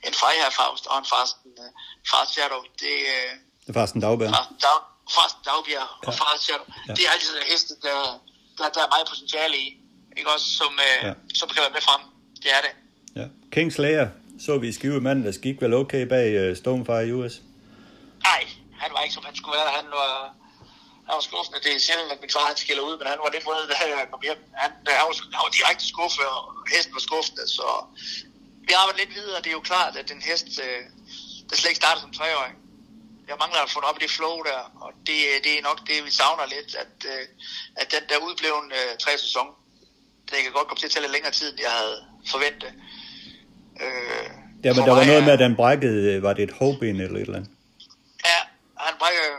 en Freiherr Faust og en Fasten, uh, Fast Shadow, det, uh, det er Fasten Dagbjerg. Fasten, Dag, Dagbjerg ja. og Fast Shadow, ja. det er altid en heste, der, der, der er meget potentiale i. ikke også, som, øh, ja. som kan være med frem. Det er det. Ja. Kingslayer så vi i Skive mandags, gik vel okay bag uh, Stonefire US? Nej, han var ikke som han skulle være. Han var, han var skuffende. Det er sjældent, at min far han skiller ud, men han var lidt vrede, da jeg kom hjem. Han, han, var, han var direkte skuffet, og hesten var skuffende, så vi arbejder lidt videre. Det er jo klart, at den hest, øh, der slet ikke startede som treårig, jeg mangler at få op i det flow der, og det, det er nok det, vi savner lidt, at, øh, at den der udblevende øh, tre sæson, det kan godt komme til at tælle længere tid, end jeg havde forventet. Øh, ja, men der var noget med, at den brækkede, var det et hovben eller et eller andet? Ja, han brækkede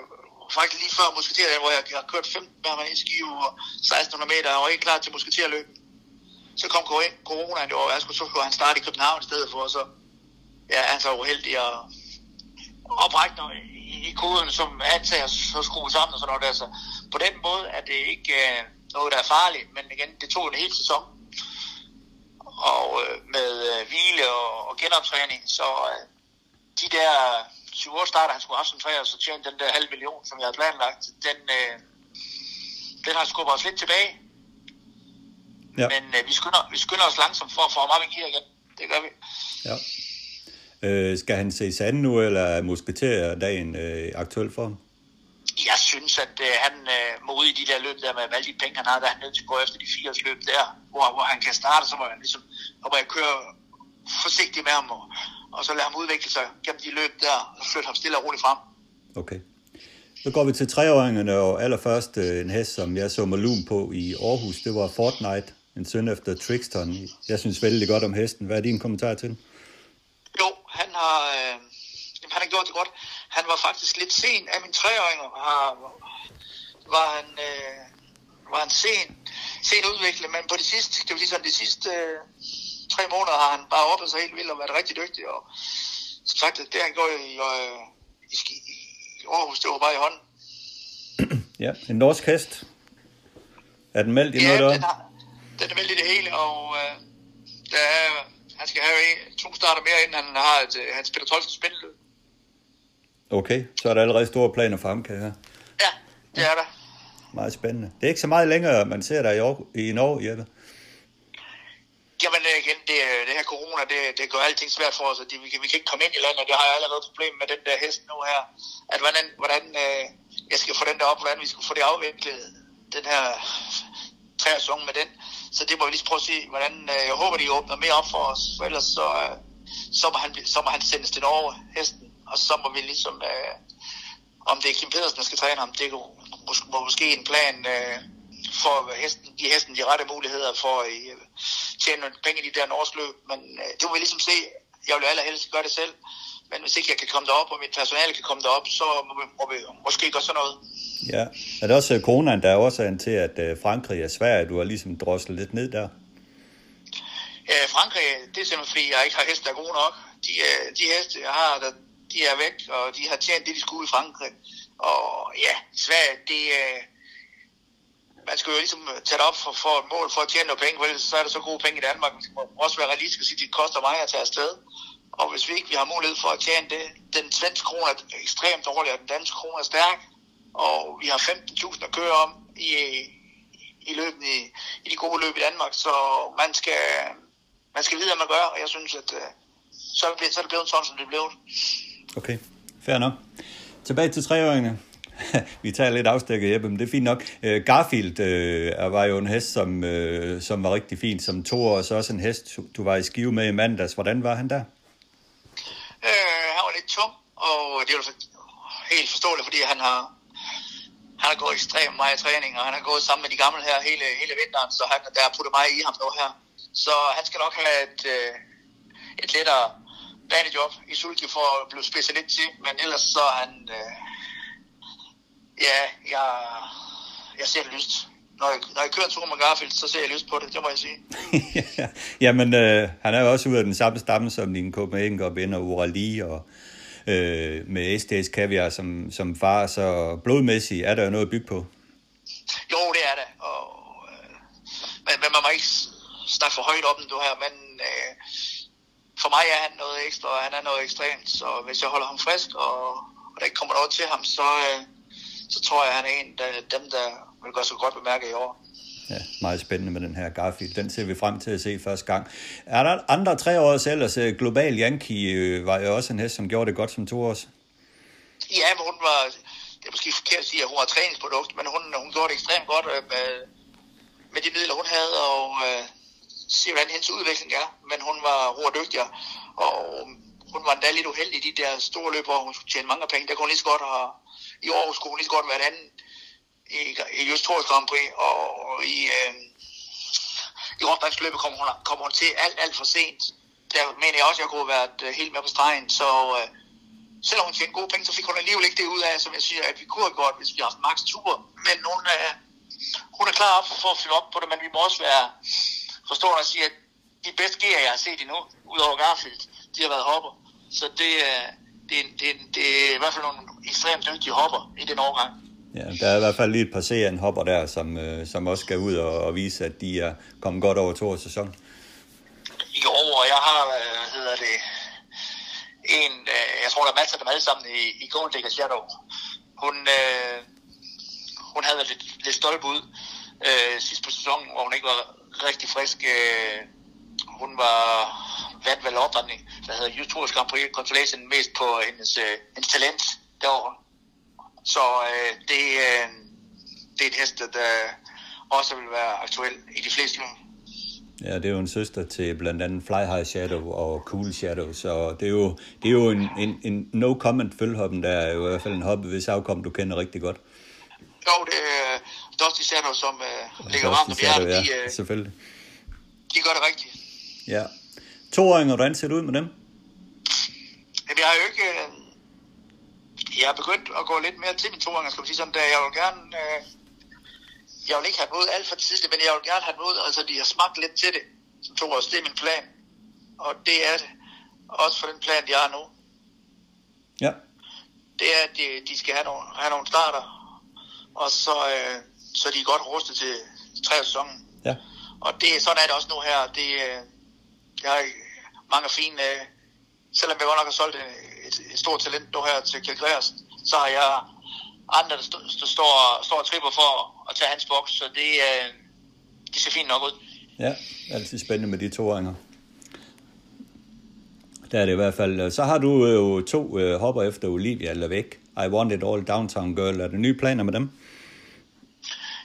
faktisk lige før musketerløb, hvor jeg har kørt 15 med i skive og 1600 meter, og ikke klar til musketerløb. Så kom corona, og jeg skulle, så skulle han starte i København i stedet for, så ja, han så uheldig og oprække i, i koden, som antager så skrue sammen og sådan noget der. Så på den måde er det ikke øh, noget, der er farligt, men igen, det tog en hel sæson. Og øh, med øh, hvile og, og genoptræning, så de der 7 år starter, han skulle som træer, så tjente den der halv million, som jeg havde planlagt, den, uh, den har skubbet os lidt tilbage. Ja. Men uh, vi, skynder, vi skynder os langsomt for at få ham op i gear igen. Det gør vi. Ja. Øh, skal han se sand nu, eller er dagen øh, aktuel for ham? Jeg synes, at øh, han øh, må ud i de der løb der med alle de penge, han har, der er han nødt til at gå efter de fire løb der, hvor, hvor han kan starte, så må jeg ligesom, så må jeg køre forsigtigt med ham, og, og så lade ham udvikle sig gennem de løb der, og flytte ham stille og roligt frem. Okay. Så går vi til treåringerne, og allerførst øh, en hest, som jeg så malum på i Aarhus, det var Fortnite, en søn efter Trixton. Jeg synes vældig godt om hesten. Hvad er din kommentar til? Jo, han har, øh, han har gjort det godt. Han var faktisk lidt sen af min treåringer. Har, var han, øh, var han sen, sen udviklet, men på de sidste, det vil sige sådan, de sidste øh, tre måneder har han bare oppet sig helt vildt og været rigtig dygtig. Og som sagt, det han gjorde i, øh, i, i Aarhus, det var bare i hånden. (clears throat) Ja, en norsk hest. Er den meldt i ja, noget der? Den, har, den er meldt i det hele, og øh, der er han skal have en, to starter mere, inden han har et, øh, hans Peter Tolsten spændeløb. Okay, så er der allerede store planer for ham, kan jeg høre. Ja, det er der. Meget spændende. Det er ikke så meget længere, man ser der i, i Norge, Jeppe. Jamen øh, igen, det, øh, det her corona, det, det gør alting svært for os, og vi, kan, vi kan ikke komme ind i landet, det har jeg allerede problem med den der hest nu her. At hvordan, hvordan øh, jeg skal få den der op, hvordan vi skal få det afviklet, den her tre med den. Så det må vi lige prøve at se, hvordan, øh, jeg håber, de åbner mere op for os, for ellers så, øh, så, må han, så må han sendes til Norge, hesten, og så må vi ligesom, øh, om det er Kim Pedersen, der skal træne ham, det er måske, må måske en plan øh, for hesten, de hesten de rette muligheder for at øh, tjene nogle penge i de der norske løb, men øh, det må vi ligesom se. Jeg vil allerhelst gøre det selv, men hvis ikke jeg kan komme derop, og mit personale kan komme derop, så må vi, må vi måske gøre sådan noget. Ja, er det også coronaen, der er årsagen til, at øh, Frankrig er svært, du har ligesom droslet lidt ned der? Ja, Frankrig, det er simpelthen fordi, jeg ikke har heste, der er gode nok. De, øh, de heste, jeg har, der, de er væk, og de har tjent det, de skulle i Frankrig. Og ja, Sverige, det er... Man skal jo ligesom øh, tage det op for, for et mål for at tjene noget penge, for ellers så er der så gode penge i Danmark. Man skal også være realistisk og sige, at det koster mig at tage afsted. Og hvis vi ikke vi har mulighed for at tjene det, den svenske krone er ekstremt dårlig, og den danske krone er stærk, og vi har 15.000 at køre om i, i, løben, i, i de gode løb i Danmark, så man skal, man skal vide, hvad man gør, og jeg synes, at øh, så, er det, så er det blevet sådan, som det blev. Okay, fair nok. Tilbage til treåringene. (laughs) vi tager lidt afstikket, Jeppe, men det er fint nok. Uh, Garfield øh, var jo en hest, som, øh, som var rigtig fin som to og så også en hest, du var i skive med i mandags. Hvordan var han der? Øh, han var lidt tung, og det var helt forståeligt, fordi han har, han har gået ekstremt meget træning, og han har gået sammen med de gamle her hele, hele vinteren, så han, der har puttet mig i ham nu her. Så han skal nok have et, øh, et lettere banejob i Sulke for at blive specialist til, men ellers så er han, øh, ja, jeg, jeg ser det lyst. Når jeg, når jeg kører en tur med Garfield, så ser jeg lyst på det, det må jeg sige. (laughs) Jamen, øh, han er jo også ude af den samme stamme som din Copenhagen Ben og Urali og øh, med STS Kaviar som, som far, så blodmæssigt er der jo noget at bygge på. Jo, det er det, og, øh, men, men man må ikke snakke for højt op, du her, men øh, for mig er han noget ekstra, og han er noget ekstremt, så hvis jeg holder ham frisk, og, og der ikke kommer noget til ham, så, øh, så tror jeg, han er en af dem, der vil gøre sig godt bemærket i år. Ja, meget spændende med den her Garfield. Den ser vi frem til at se første gang. Er der andre tre års ellers? Øh, Global Yankee øh, var jo også en hest, som gjorde det godt som to års. Ja, men hun var, det er måske forkert at sige, at hun var træningsprodukt, men hun, hun gjorde det ekstremt godt øh, med, med de midler, hun havde, og øh, se, hvordan hendes udvikling er. Men hun var, var dygtigere, og hun var endda lidt uheldig i de der store løb, hvor hun skulle tjene mange penge. Der kunne hun lige så godt have, i år kunne hun lige så godt være anden i, i Just Tours Grand Prix, og, og i, øh, i Råbdagsløbet kommer hun, kommer hun til alt, alt for sent. Der mener jeg også, at jeg kunne have været øh, helt med på stregen, så øh, selvom hun tjente gode penge, så fik hun alligevel ikke det ud af, som jeg siger, at vi kunne have gjort, hvis vi har haft max tur. Men hun, øh, hun er klar op for at fylde op på det, men vi må også være forstående og sige, at de bedste gear, jeg har set endnu, udover Garfield, de har været hopper. Så det, øh, det, det, det er i hvert fald nogle ekstremt dygtige hopper i den overgang. Ja, der er i hvert fald lige et par serien hopper der, som, øh, som også skal ud og, og vise, at de er kommet godt over to års sæson. Jo, og jeg har, øh, hvad hedder det, en, øh, jeg tror, der er masser af dem alle sammen i, i Gold Digger Shadow. Hun, øh, hun havde lidt, lidt stolpe ud øh, sidst på sæsonen, hvor hun ikke var rigtig frisk. Øh, hun var vandt vel opretning, der hedder Tours Grand Prix Consolation, mest på hendes, øh, hendes talent derovre. Så øh, det, øh, det er en hest, der også vil være aktuel i de fleste løb. Ja, det er jo en søster til blandt andet Fly High Shadow og Cool Shadow, så det er jo, det er jo en, en, en no-comment følgehoppen, der er jo i hvert fald en hoppe, hvis afkom du kender rigtig godt. Jo, det er Dusty Shadow, som uh, ligger varmt om hjertet. Ja, de, uh, selvfølgelig. De gør det rigtigt. Ja. Toåringer, hvordan ser det ud med dem? Jamen, jeg har jo ikke... Uh, jeg er begyndt at gå lidt mere til min toåringer, skal man sige sådan, der jeg vil gerne... Uh, jeg vil ikke have noget alt for tidligt, men jeg vil gerne have noget, altså de har smagt lidt til det, som to års. Det er min plan. Og det er det. Også for den plan, de har nu. Ja. Det er, at de, de skal have nogle, have nogle starter, og så, øh, så de er godt rustet til tre sæsonen. Ja. Og det, sådan er det også nu her. Det, øh, jeg har mange fine... Øh, selvom jeg godt nok har solgt et, et, et stort talent nu her til Kjell Greersen, så har jeg andre, der, st- der står, står og tripper for at tage hans boks, så det, øh, det ser fint nok ud. Ja, altid spændende med de toåringer. Der er det i hvert fald. Så har du jo to øh, hopper efter Olivia eller væk. I Want It All Downtown Girl. Er der nye planer med dem?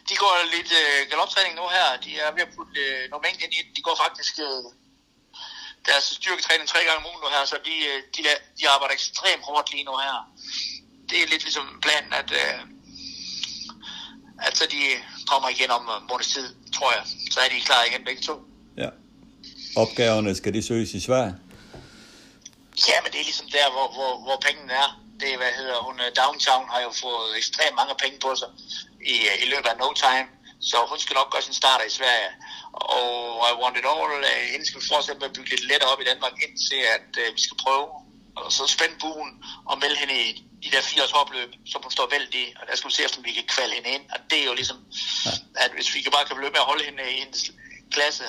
De går lidt øh, galoptræning nu her. De er ved at putte øh, nogle mængde ind i De går faktisk øh, deres styrketræning tre gange om ugen nu her, så de, øh, de, de arbejder ekstremt hårdt lige nu her. Det er lidt ligesom planen, at, øh, at så de kommer igen om måneds tid, tror jeg. Så er de klar igen begge to. Ja. Opgaverne, skal de søges i Sverige? Ja, men det er ligesom der, hvor, hvor, hvor pengene er. Det er, hvad hedder hun, øh, Downtown har jo fået ekstremt mange penge på sig i, øh, i løbet af no time. Så hun skal nok gøre sin starter i Sverige. Og I Want It All, øh, hende skal vi fortsætte med at bygge lidt lettere op i Danmark, indtil at uh, vi skal prøve og så spænde buen og melde hende i de der 80 hopløb, som hun står vældig i, og der skal vi se, om vi kan kvalde hende ind. Og det er jo ligesom, ja. at hvis vi kan bare kan løbe med at holde hende i hendes klasse,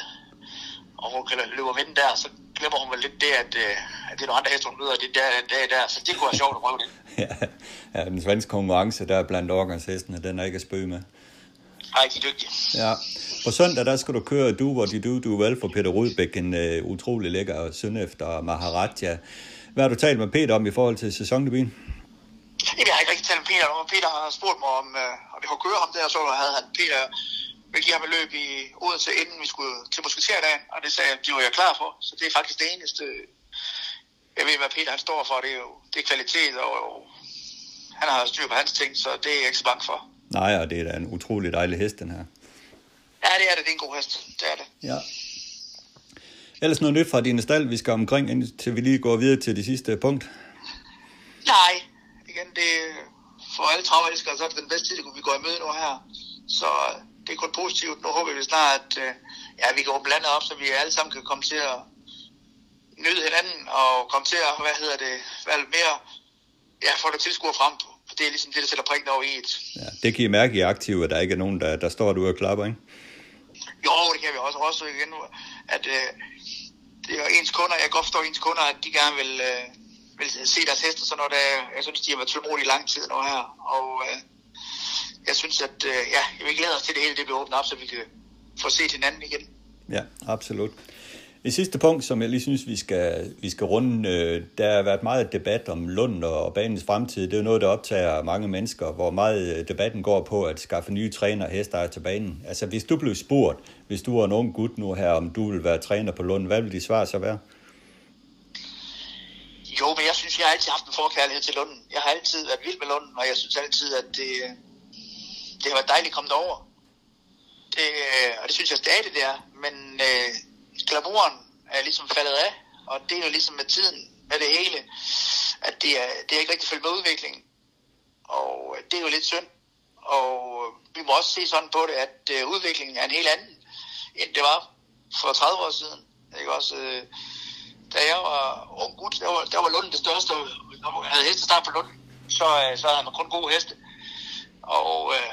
og hun kan løbe og vinde der, så glemmer hun vel lidt det, at, at det er nogle andre heste, hun møder det der, der, der, så det kunne være sjovt at prøve det. (laughs) ja, ja, den svenske konkurrence der blandt overgangshestene, den er ikke at spøge med. Nej, de er dygtige. Ja. På søndag, der skal du køre Du, hvor de du, du vel for Peter Rudbæk, en uh, utrolig lækker søn efter Maharaja. Hvad har du talt med Peter om i forhold til sæsondebuten? Jamen, jeg har ikke rigtig talt med Peter, men Peter har spurgt mig, om, øh, om jeg kunne køre ham der, så havde han Peter vil give ham et løb i Odense, inden vi skulle til musketerdagen, og det sagde jeg, de var jeg klar for. Så det er faktisk det eneste, jeg ved, hvad Peter han står for, det er jo det er kvalitet, og, og han har styr på hans ting, så det er jeg ikke så bange for. Nej, og det er da en utrolig dejlig hest, den her. Ja, det er det. Det er en god hest. Det er det. Ja. Ellers noget nyt fra dine stald, vi skal omkring, indtil vi lige går videre til det sidste punkt. Nej, igen, det for alle travelskere, så er det den bedste tid, vi går i møde nu her. Så det er kun positivt. Nu håber vi snart, at ja, vi kan åbne landet op, så vi alle sammen kan komme til at nyde hinanden og komme til at, hvad hedder det, være mere, ja, få det tilskuer frem på. Det er ligesom det, der sætter prikken over i et. Ja, det kan I mærke i aktive, at der ikke er nogen, der, der står derude og klapper, ikke? Jo, det kan vi også. Også igen, at øh, det er ens kunder, jeg godt forstå ens kunder, at de gerne vil, øh, vil se deres heste, så når det, jeg synes, de har været tålmodige i lang tid nu her. Og øh, jeg synes, at øh, ja, jeg vil glæde os til det hele, det bliver åbnet op, så vi kan få set hinanden igen. Ja, absolut. Det sidste punkt, som jeg lige synes, vi skal, vi skal runde, øh, der har været meget debat om Lund og banens fremtid. Det er jo noget, der optager mange mennesker, hvor meget øh, debatten går på at skaffe nye træner og hester til banen. Altså, hvis du blev spurgt, hvis du var en ung gut nu her, om du vil være træner på Lund, hvad vil de svar så være? Jo, men jeg synes, jeg har altid haft en forkærlighed til Lunden. Jeg har altid været vild med Lunden, og jeg synes altid, at det, det har været dejligt at komme derover. Det, øh, og det synes jeg stadig, det er. Men øh, glamouren er ligesom faldet af, og det er jo ligesom med tiden, med det hele, at det er, det er ikke rigtig følt med udviklingen. Og øh, det er jo lidt synd. Og øh, vi må også se sådan på det, at øh, udviklingen er en helt anden, end det var for 30 år siden. Ikke også, da jeg var ung gut, der var, der var Lund det største. og man havde hestestart på Lund, så, så havde man kun gode heste. Og øh,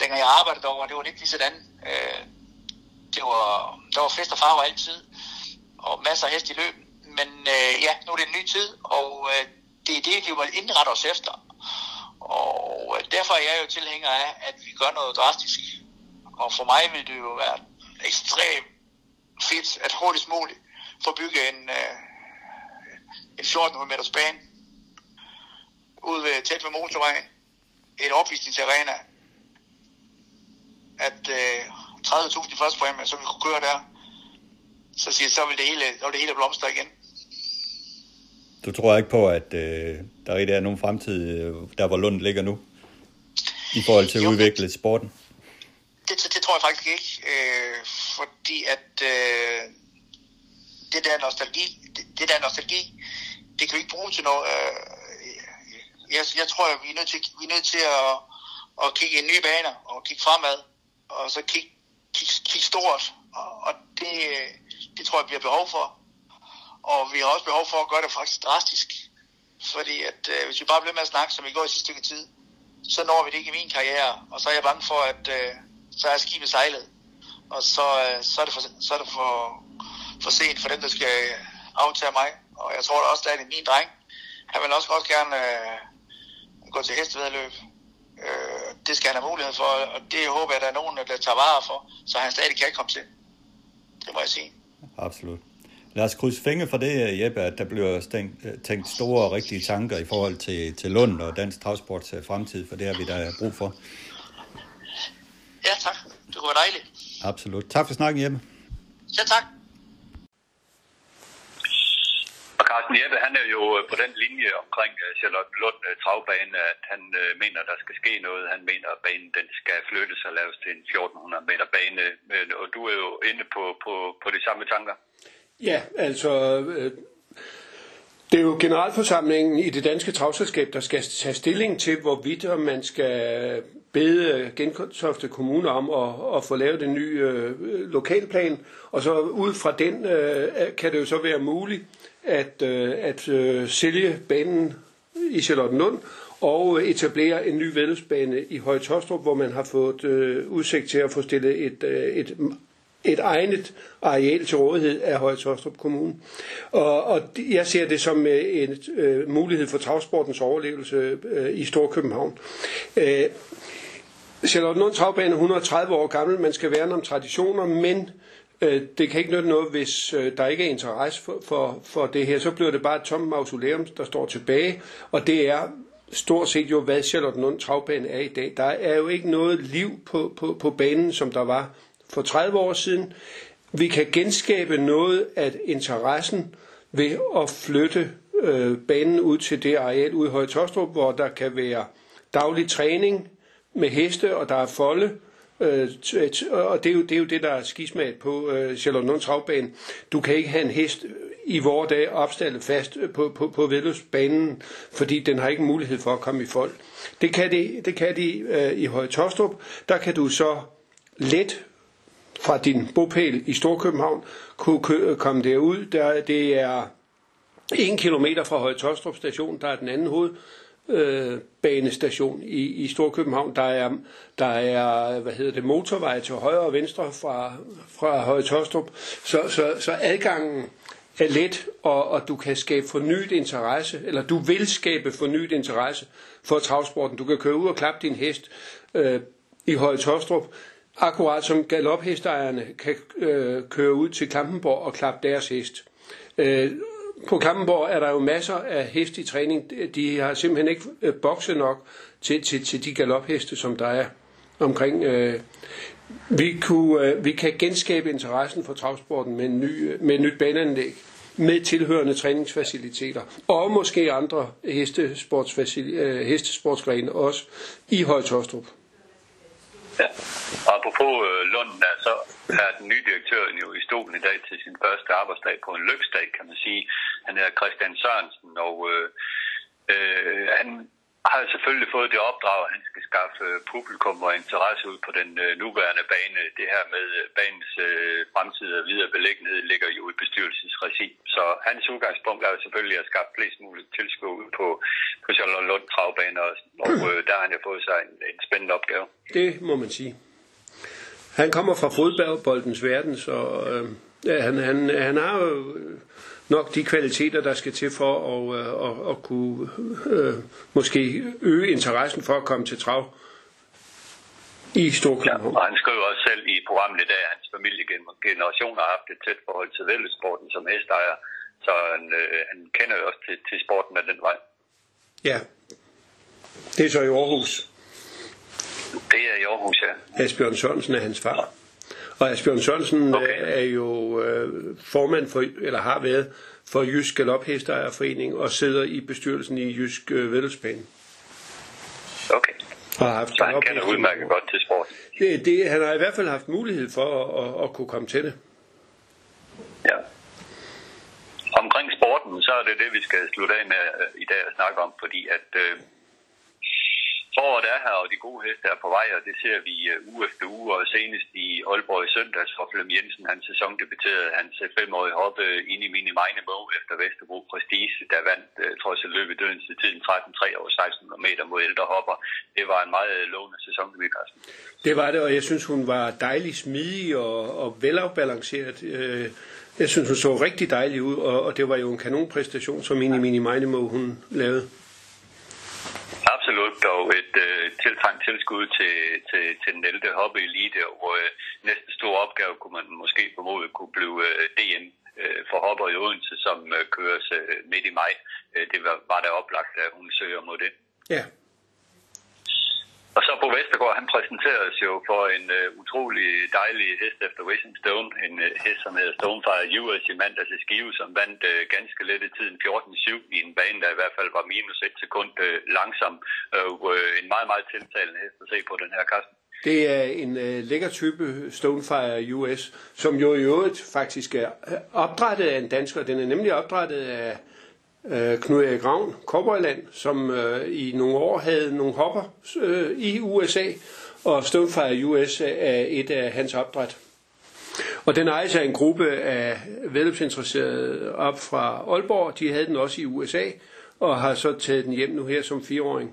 dengang jeg arbejdede derovre, det var lidt lige sådan. Øh, det var, der var fest og farver altid, og masser af hest i løb. Men øh, ja, nu er det en ny tid, og øh, det er det, vi må indrette os efter. Og øh, derfor er jeg jo tilhænger af, at vi gør noget drastisk. Og for mig vil det jo være ekstremt fedt, at hurtigst muligt få bygget en, øh, en 1400 meters bane ud ved, tæt ved motorvejen. Et opvisningsarena. At øh, 30.000 i første præmie, så vi kunne køre der. Så siger så vil det hele, så vil det hele blomstre igen. Du tror ikke på, at øh, der rigtig er nogen fremtid, øh, der hvor Lund ligger nu, i forhold til at jo, udvikle det, sporten? Det, det tror jeg faktisk ikke, øh, fordi at øh, det der nostalgi, det, det der nostalgi, det kan vi ikke bruge til noget. Øh, jeg, jeg tror, at vi er nødt til, vi er nødt til at, at kigge i nye baner og kigge fremad, og så kigge kigge, stort, og, og det, det tror jeg, vi har behov for. Og vi har også behov for at gøre det faktisk drastisk. Fordi at øh, hvis vi bare bliver med at snakke, som vi går i sidste stykke tid, så når vi det ikke i min karriere. Og så er jeg bange for, at øh, så er skibet sejlet. Og så, øh, så er det, for, så er det for, for sent for dem, der skal aftage mig. Og jeg tror da også, at min dreng. Han vil også, også gerne øh, gå til hestevedløb. Øh, det skal han have mulighed for, og det håber jeg, at der er nogen, der tager vare for, så han stadig kan komme til. Det må jeg sige. Absolut. Lad os krydse fingre for det, Jeppe, at der bliver stænkt, tænkt store og rigtige tanker i forhold til, til Lund og dansk travsports fremtid, for det har vi da brug for. Ja, tak. Det være dejligt. Absolut. Tak for snakken, Jeppe. Ja, tak. Carsten Jeppe, han er jo øh, på den linje omkring øh, Charlotte Lund øh, travbane, at han mener, der skal ske noget. Han mener, at banen den skal flyttes og laves til en 1400 meter bane. Og du er jo inde på, på, på de samme tanker. Ja, altså... Øh, det er jo generalforsamlingen i det danske travselskab, der skal tage stilling til, hvorvidt man skal bede Gentofte Kommune om at, at få lavet en ny øh, lokalplan, og så ud fra den øh, kan det jo så være muligt at, øh, at øh, sælge banen i Charlottenlund og etablere en ny vedløbsbane i Høje Tostrup, hvor man har fået øh, udsigt til at få stillet et, øh, et et egnet areal til rådighed af Høje Tostrup Kommune. Og, og jeg ser det som øh, en øh, mulighed for travsportens overlevelse øh, i Storkøbenhavn. Øh, Charlottenlund Travbane er 130 år gammel. Man skal værne om traditioner, men øh, Øh, det kan ikke nytte noget, hvis øh, der ikke er interesse for, for, for det her. Så bliver det bare et tomt mausoleum, der står tilbage, og det er stort set jo, hvad Charlottenlund Travbane er i dag. Der er jo ikke noget liv på, på, på banen, som der var for 30 år siden. Vi kan genskabe noget af interessen ved at flytte øh, banen ud til det areal ude i Høje Tostrup, hvor der kan være daglig træning med heste, og der er folde. Øh, øh og det er, jo, det er jo det, der er skismat på øh, Charlotte Travbane. Du kan ikke have en hest øh, i vore dag opstallet fast øh, på, på, på vedløbsbanen, fordi den har ikke mulighed for at komme i fold. Det kan de, det kan de øh, i Høje Tostrup. Der kan du så let fra din bopæl i Storkøbenhavn kunne komme derud. Der, det er en kilometer fra Høje Tostrup station, der er den anden hoved øh, banestation i, i Storkøbenhavn. Der er, der er hvad hedder det, motorvej til højre og venstre fra, fra Høje Tostrup. Så, så, så adgangen er let, og, og du kan skabe fornyet interesse, eller du vil skabe fornyet interesse for travsporten. Du kan køre ud og klappe din hest øh, i Høje Tostrup akkurat som galophestejerne kan øh, køre ud til Klampenborg og klappe deres hest. Øh, på Klampenborg er der jo masser af heste i træning. De har simpelthen ikke øh, bokset nok til, til, til de galopheste, som der er omkring. Øh, vi, kunne, øh, vi kan genskabe interessen for travsporten med, en ny, med et nyt baneanlæg med tilhørende træningsfaciliteter, og måske andre øh, hestesportsgrene også i Højtostrup. Ja. Og apropos øh, Lunden, der, så er den nye direktør jo i stolen i dag til sin første arbejdsdag på en lyksdag, kan man sige. Han er Christian Sørensen, og øh, øh, han har selvfølgelig fået det opdrag, at han skal skaffe øh, publikum og interesse ud på den øh, nuværende bane. Det her med øh, banens fremtid og videre beliggenhed ligger jo i bestyrelsesregi. Så hans udgangspunkt er jo selvfølgelig at skaffe flest muligt tilskud ud på, på Charlotte Lund travbaner, og øh, der har han jo fået sig en, en spændende opgave. Det må man sige. Han kommer fra fodboldens verden, så øh, han, han, han har jo nok de kvaliteter, der skal til for at, øh, at, at kunne øh, måske øge interessen for at komme til trav i Storkøbenhavn. Ja, og han skriver også selv i programmet i dag, at hans familiegenerationer har haft et tæt forhold til vældesporten som hestejer, så han, øh, han kender jo også til, til sporten af den vej. Ja, det er så i Aarhus. Det er i Aarhus, ja. Asbjørn Sørensen er hans far. Og Asbjørn Sørensen okay. er jo øh, formand for, eller har været for Jysk Galophestejerforening og sidder i bestyrelsen i Jysk øh, Vældelsbane. Okay. Og har haft Så han kender udmærket godt til sport. Det, det, han har i hvert fald haft mulighed for at, at, at kunne komme til det. Ja. Omkring sporten, så er det det, vi skal slutte af med øh, i dag at snakke om, fordi at øh, Foråret er her, og de gode heste er på vej, og det ser vi uh, uge efter uge, og senest i Aalborg i søndags, hvor Flem Jensen, han sæson debuterede hans år femårige hoppe ind i mini Mejnemo efter Vesterbro Prestige, der vandt uh, trods at løbe døden til tiden 13-3 over 1600 meter mod ældre hopper. Det var en meget lovende sæson, det Carsten. Det var det, og jeg synes, hun var dejlig smidig og, og velafbalanceret. Jeg synes, hun så rigtig dejlig ud, og, og det var jo en kanonpræstation, som Mini Mini Mejnemo hun lavede absolut dog et øh, tiltrængt tilskud til, til, til den ældre hobby elite, hvor øh, næste store opgave kunne man måske formode kunne blive øh, DM øh, for hopper i Odense, som øh, køres øh, midt i maj. Øh, det var, var da oplagt, at hun søger mod det. Ja, og så på Vestergaard, han præsenteres jo for en uh, utrolig dejlig hest efter Wishing Stone. En uh, hest, som hedder Stonefire US i mandags i Skive, som vandt uh, ganske let i tiden 14-7 i en bane, der i hvert fald var minus et sekund uh, langsom. Uh, uh, en meget, meget tiltalende hest at se på den her kasten. Det er en uh, lækker type Stonefire US, som jo i øvrigt faktisk er opdrettet af en dansker. Den er nemlig opdrettet af øh, Knud Erik Ravn, Kobberland, som øh, i nogle år havde nogle hopper øh, i USA, og Stonefire US er et af hans opdræt. Og den ejes af en gruppe af vedløbsinteresserede op fra Aalborg. De havde den også i USA, og har så taget den hjem nu her som fireåring.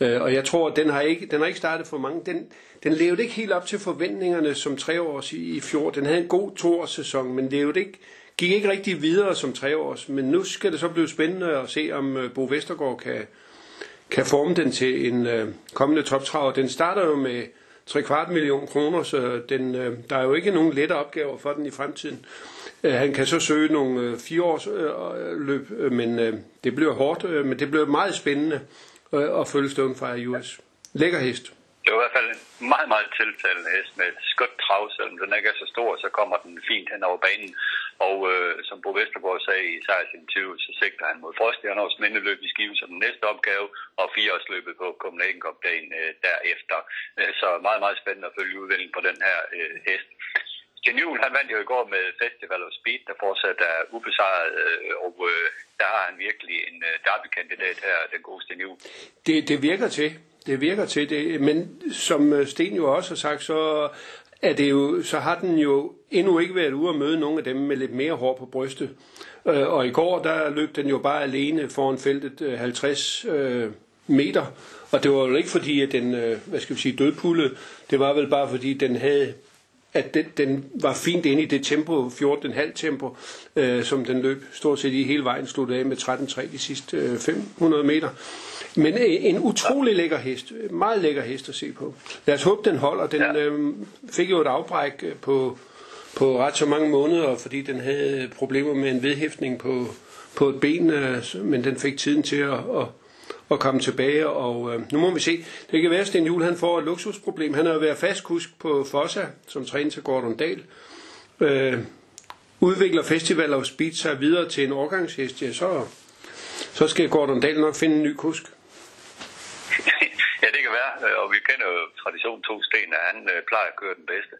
Øh, og jeg tror, at den har ikke, den har ikke startet for mange. Den, den levede ikke helt op til forventningerne som treårs i, i fjor. Den havde en god toårssæson, men levede ikke gik ikke rigtig videre som treårs, men nu skal det så blive spændende at se, om øh, Bo Vestergaard kan, kan forme den til en øh, kommende toptrav. Den starter jo med 3 kvart million kroner, så den, øh, der er jo ikke nogen lette opgaver for den i fremtiden. Øh, han kan så søge nogle øh, fireårs øh, øh løb, øh, men øh, det bliver hårdt, øh, men det bliver meget spændende øh, at følge Stonefire US. Lækker hest. Det var i hvert fald en meget, meget tiltalende hest med et skønt trav, selvom den ikke er så stor, så kommer den fint hen over banen. Og øh, som Bo Vestergaard sagde i 1620, så sigter han mod Frostjerners mindeløb i Skive som den næste opgave, og fireårsløbet på Copenhagen Cup dagen øh, derefter. Øh, så meget, meget spændende at følge udviklingen på den her øh, hest. Ken Juhl, han vandt jo i går med Festival of Speed, der fortsat er ubesejret, øh, og øh, der har han virkelig en øh, her, den gode Sten Juhl. Det, det virker til. Det virker til det, men som øh, Sten jo også har sagt, så er det jo, så har den jo endnu ikke været ude at møde nogle af dem med lidt mere hår på brystet. Øh, og i går, der løb den jo bare alene foran feltet øh, 50 øh, meter. Og det var jo ikke fordi, at den, øh, hvad skal vi sige, dødpullede. Det var vel bare fordi, den havde at den, den var fint inde i det tempo, 14,5 tempo, øh, som den løb stort set i hele vejen, sluttede af med 13,3 de sidste øh, 500 meter. Men øh, en utrolig lækker hest. Meget lækker hest at se på. Lad os håbe, den holder. Den Ja. øh, fik jo et afbræk øh, på, på ret så mange måneder, fordi den havde problemer med en vedhæftning på, på et ben, øh, men den fik tiden til at, at, at komme tilbage, og øh, nu må vi se. Det kan være, at Sten Juhl han får et luksusproblem. Han har været fastkusk på Fossa, som træner til Gordon Dahl. Øh, udvikler Festival of Speed sig videre til en årgangshest, ja, så, så skal Gordon Dahl nok finde en ny kusk. Ja, det kan være, øh, og vi kender jo tradition to sten, at han øh, plejer at køre den bedste.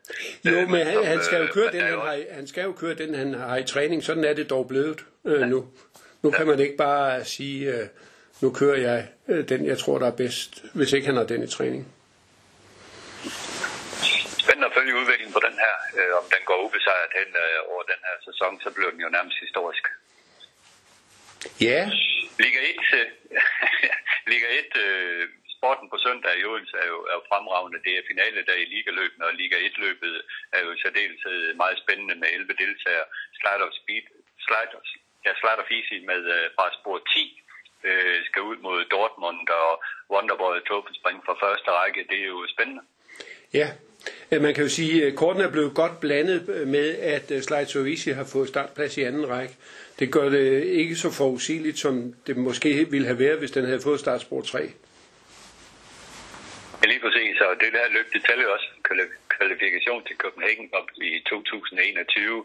Jo, Øh, men han, som, han skal jo køre den, han har, i- han skal jo køre den, han har i træning. Sådan er det dog blevet øh, nu. Nu kan man ikke bare sige, øh, nu kører jeg øh, den, jeg tror, der er bedst, hvis ikke han har den i træning. spændende at følge udviklingen på den her. Øh, om den går ubesejret hen øh, over den her sæson, så bliver den jo nærmest historisk. Ja, Liga 1, øh, Liga 1 øh, sporten på søndag i Odense er jo, er jo fremragende. Det er finale der i ligaløbene, og Liga 1-løbet er jo i særdeleshed meget spændende med 11 deltagere. Slide of Speed, slide, ja, slide of Easy med øh, fra spor 10 øh, skal ud mod Dortmund og Wonderboy Topespring fra første række. Det er jo spændende. ja. Øh, man kan jo sige, at kortene er blevet godt blandet øh, med, at Slide Sovisi har fået startplads i anden række. Det gør det ikke så forudsigeligt, som det måske ville have været, hvis den havde fået startspor 3. Ja, lige præcis, og det der løb, det tæller jo også kvalifikation til Copenhagen Cup i 2021.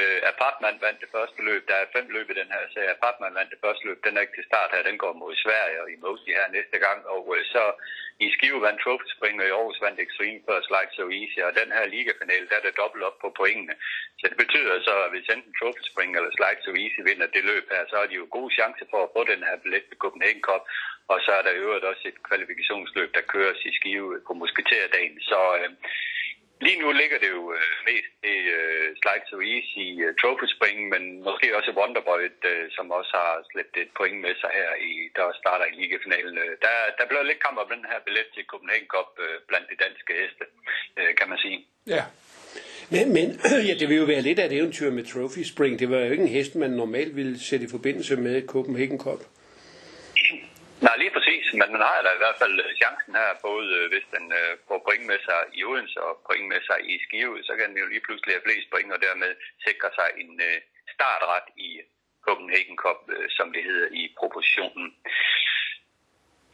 Øh, Apartman vandt det første løb, der er fem løb i den her serie. Apartman vandt det første løb, den er ikke til start her, den går mod Sverige og i Mosley her næste gang. Og øh, så i Skive vandt Trophy Spring, og i Aarhus vandt Extreme First Like So Easy, og den her ligafinal, der er det dobbelt op på pointene. Så det betyder så, at hvis enten Trophy Spring eller Slide So Easy vinder det løb her, så har de jo gode chancer for at få den her billet til Copenhagen Cup. Og så er der i øvrigt også et kvalifikationsløb, der køres i Skive på Musketerdagen. Så øh, lige nu ligger det jo øh, mest i øh, Slide So Easy uh, Trophy Spring, men måske også Wonderboy, øh, som også har slæbt et point med sig her, i, der starter i ligafinalen. Øh, Der, der blev lidt kamp om den her billet til Copenhagen Cup øh, blandt de danske heste, øh, kan man sige. Ja. Men, men (clears throat) ja, det vil jo være lidt af et eventyr med Trophy Spring. Det var jo ikke en hest, man normalt ville sætte i forbindelse med Copenhagen Cup. Nej, lige præcis, men man har da i hvert fald øh, chancen her, både øh, hvis den øh, får bring med sig i Odense og bring med sig i Skive, så kan den jo lige pludselig have flest bring og dermed sikre sig en øh, startret i Copenhagen Cup, øh, som det hedder i propositionen.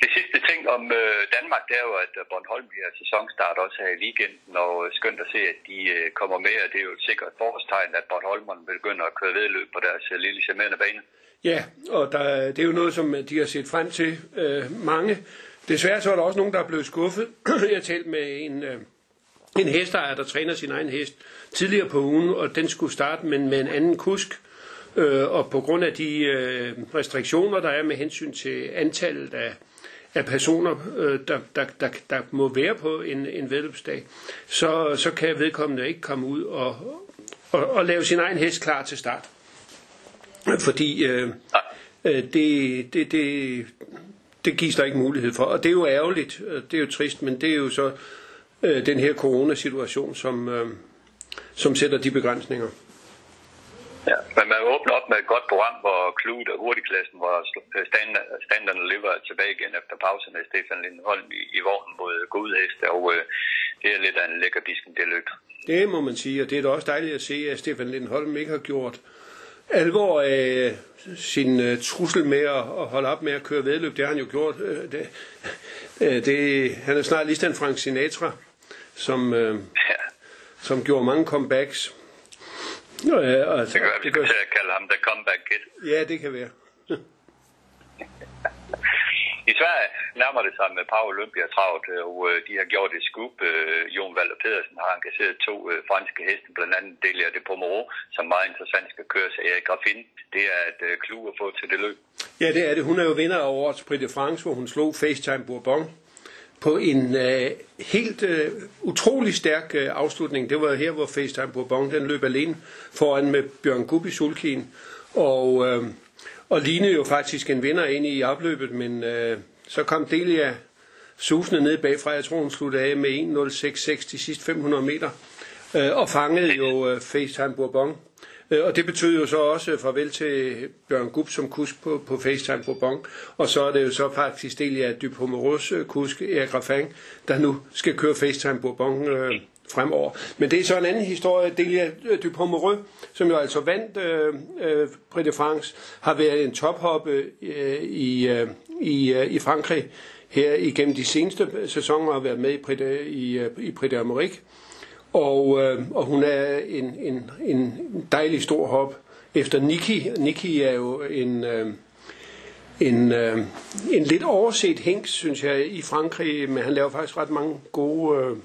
Det sidste ting om øh, Danmark, det er jo, at øh, Bornholm bliver sæsonstart også her i weekenden, og skønt at se, at de øh, kommer med, og det er jo et sikkert forårstegn, at Bornholmerne begynder at køre vedløb på deres øh, lille charmerende bane. Ja, og der, det er jo noget, som de har set frem til øh, mange. Desværre så er der også nogen, der er blevet skuffet. (clears throat) Jeg talte talt med en, øh, en hestejer, der træner sin egen hest tidligere på ugen, og den skulle starte, med, med en anden kusk. Øh, og på grund af de øh, restriktioner, der er med hensyn til antallet af, af personer, øh, der, der, der, der må være på en, en vedløbsdag, så, så kan vedkommende ikke komme ud og, og, og lave sin egen hest klar til start. Fordi øh, øh, det, det, det, det gives der ikke mulighed for. Og det er jo ærgerligt, det er jo trist, men det er jo så øh, den her coronasituation, som, øh, som sætter de begrænsninger. Ja, men man åbner op med et godt program, hvor Klude og hurtigklassen, hvor Standard, Standard Liver er tilbage igen efter pause med Stefan Lindholm i, i vognen mod gode heste, og øh, det er lidt af en lækker disken, det løb. Det må man sige, og det er da også dejligt at se, at Stefan Lindholm ikke har gjort alvor af sin uh, trussel med at, at holde op med at køre vedløb. Det har han jo gjort. Uh, det, (laughs) det, han er snart ligesom Frank Sinatra, som, uh, Ja, som gjorde mange comebacks. Uh, altså, det kan være, vi skal kalde ham The Comeback Kid. Ja, det kan være. (laughs) I Sverige nærmer det sig med Power Olympia travlt, øh, og øh, de har gjort et scoop. Øh, Jon Valder Pedersen har engageret to franske heste, blandt andet Delia de Pomero, som meget interessant skal køres af Erik Raffin. Det er et klue at få til det løb. Ja, det er det. Hun er jo vinder af årets Prix de France, hvor hun slog FaceTime Bourbon på en øh, helt øh, utrolig stærk øh, afslutning. Det var her, hvor FaceTime Bourbon den løb alene foran med Bjørn Gubbi Sulkin. Og, øh, og lignede jo faktisk en vinder ind i opløbet, men øh, så kom Delia susende ned bagfra. Jeg tror, hun sluttede af med 1.06.6 de sidste 500 meter. Øh, og fangede jo øh, FaceTime Bourbon. Øh, og det betyder jo så også farvel til Bjørn Gub som kusk på, på FaceTime Bourbon. Og så er det jo så faktisk Delia Dupomerus øh, kusk, Erik Raffang, der nu skal køre FaceTime Bourbon øh, fremover. Men det er så en anden historie. Delia Dupomereux, som jo altså vandt øh, øh, Prix de France, har været en tophoppe øh, i, øh, i, øh, i Frankrig her igennem de seneste sæsoner har været med i Prix de, i, øh, i Prix d'Amérique. Og, øh, og hun er en, en, en dejlig stor hop efter Nikki. Nikki er jo en, øh, en, øh, en lidt overset hængs, synes jeg, i Frankrig, men han laver faktisk ret mange gode, øh,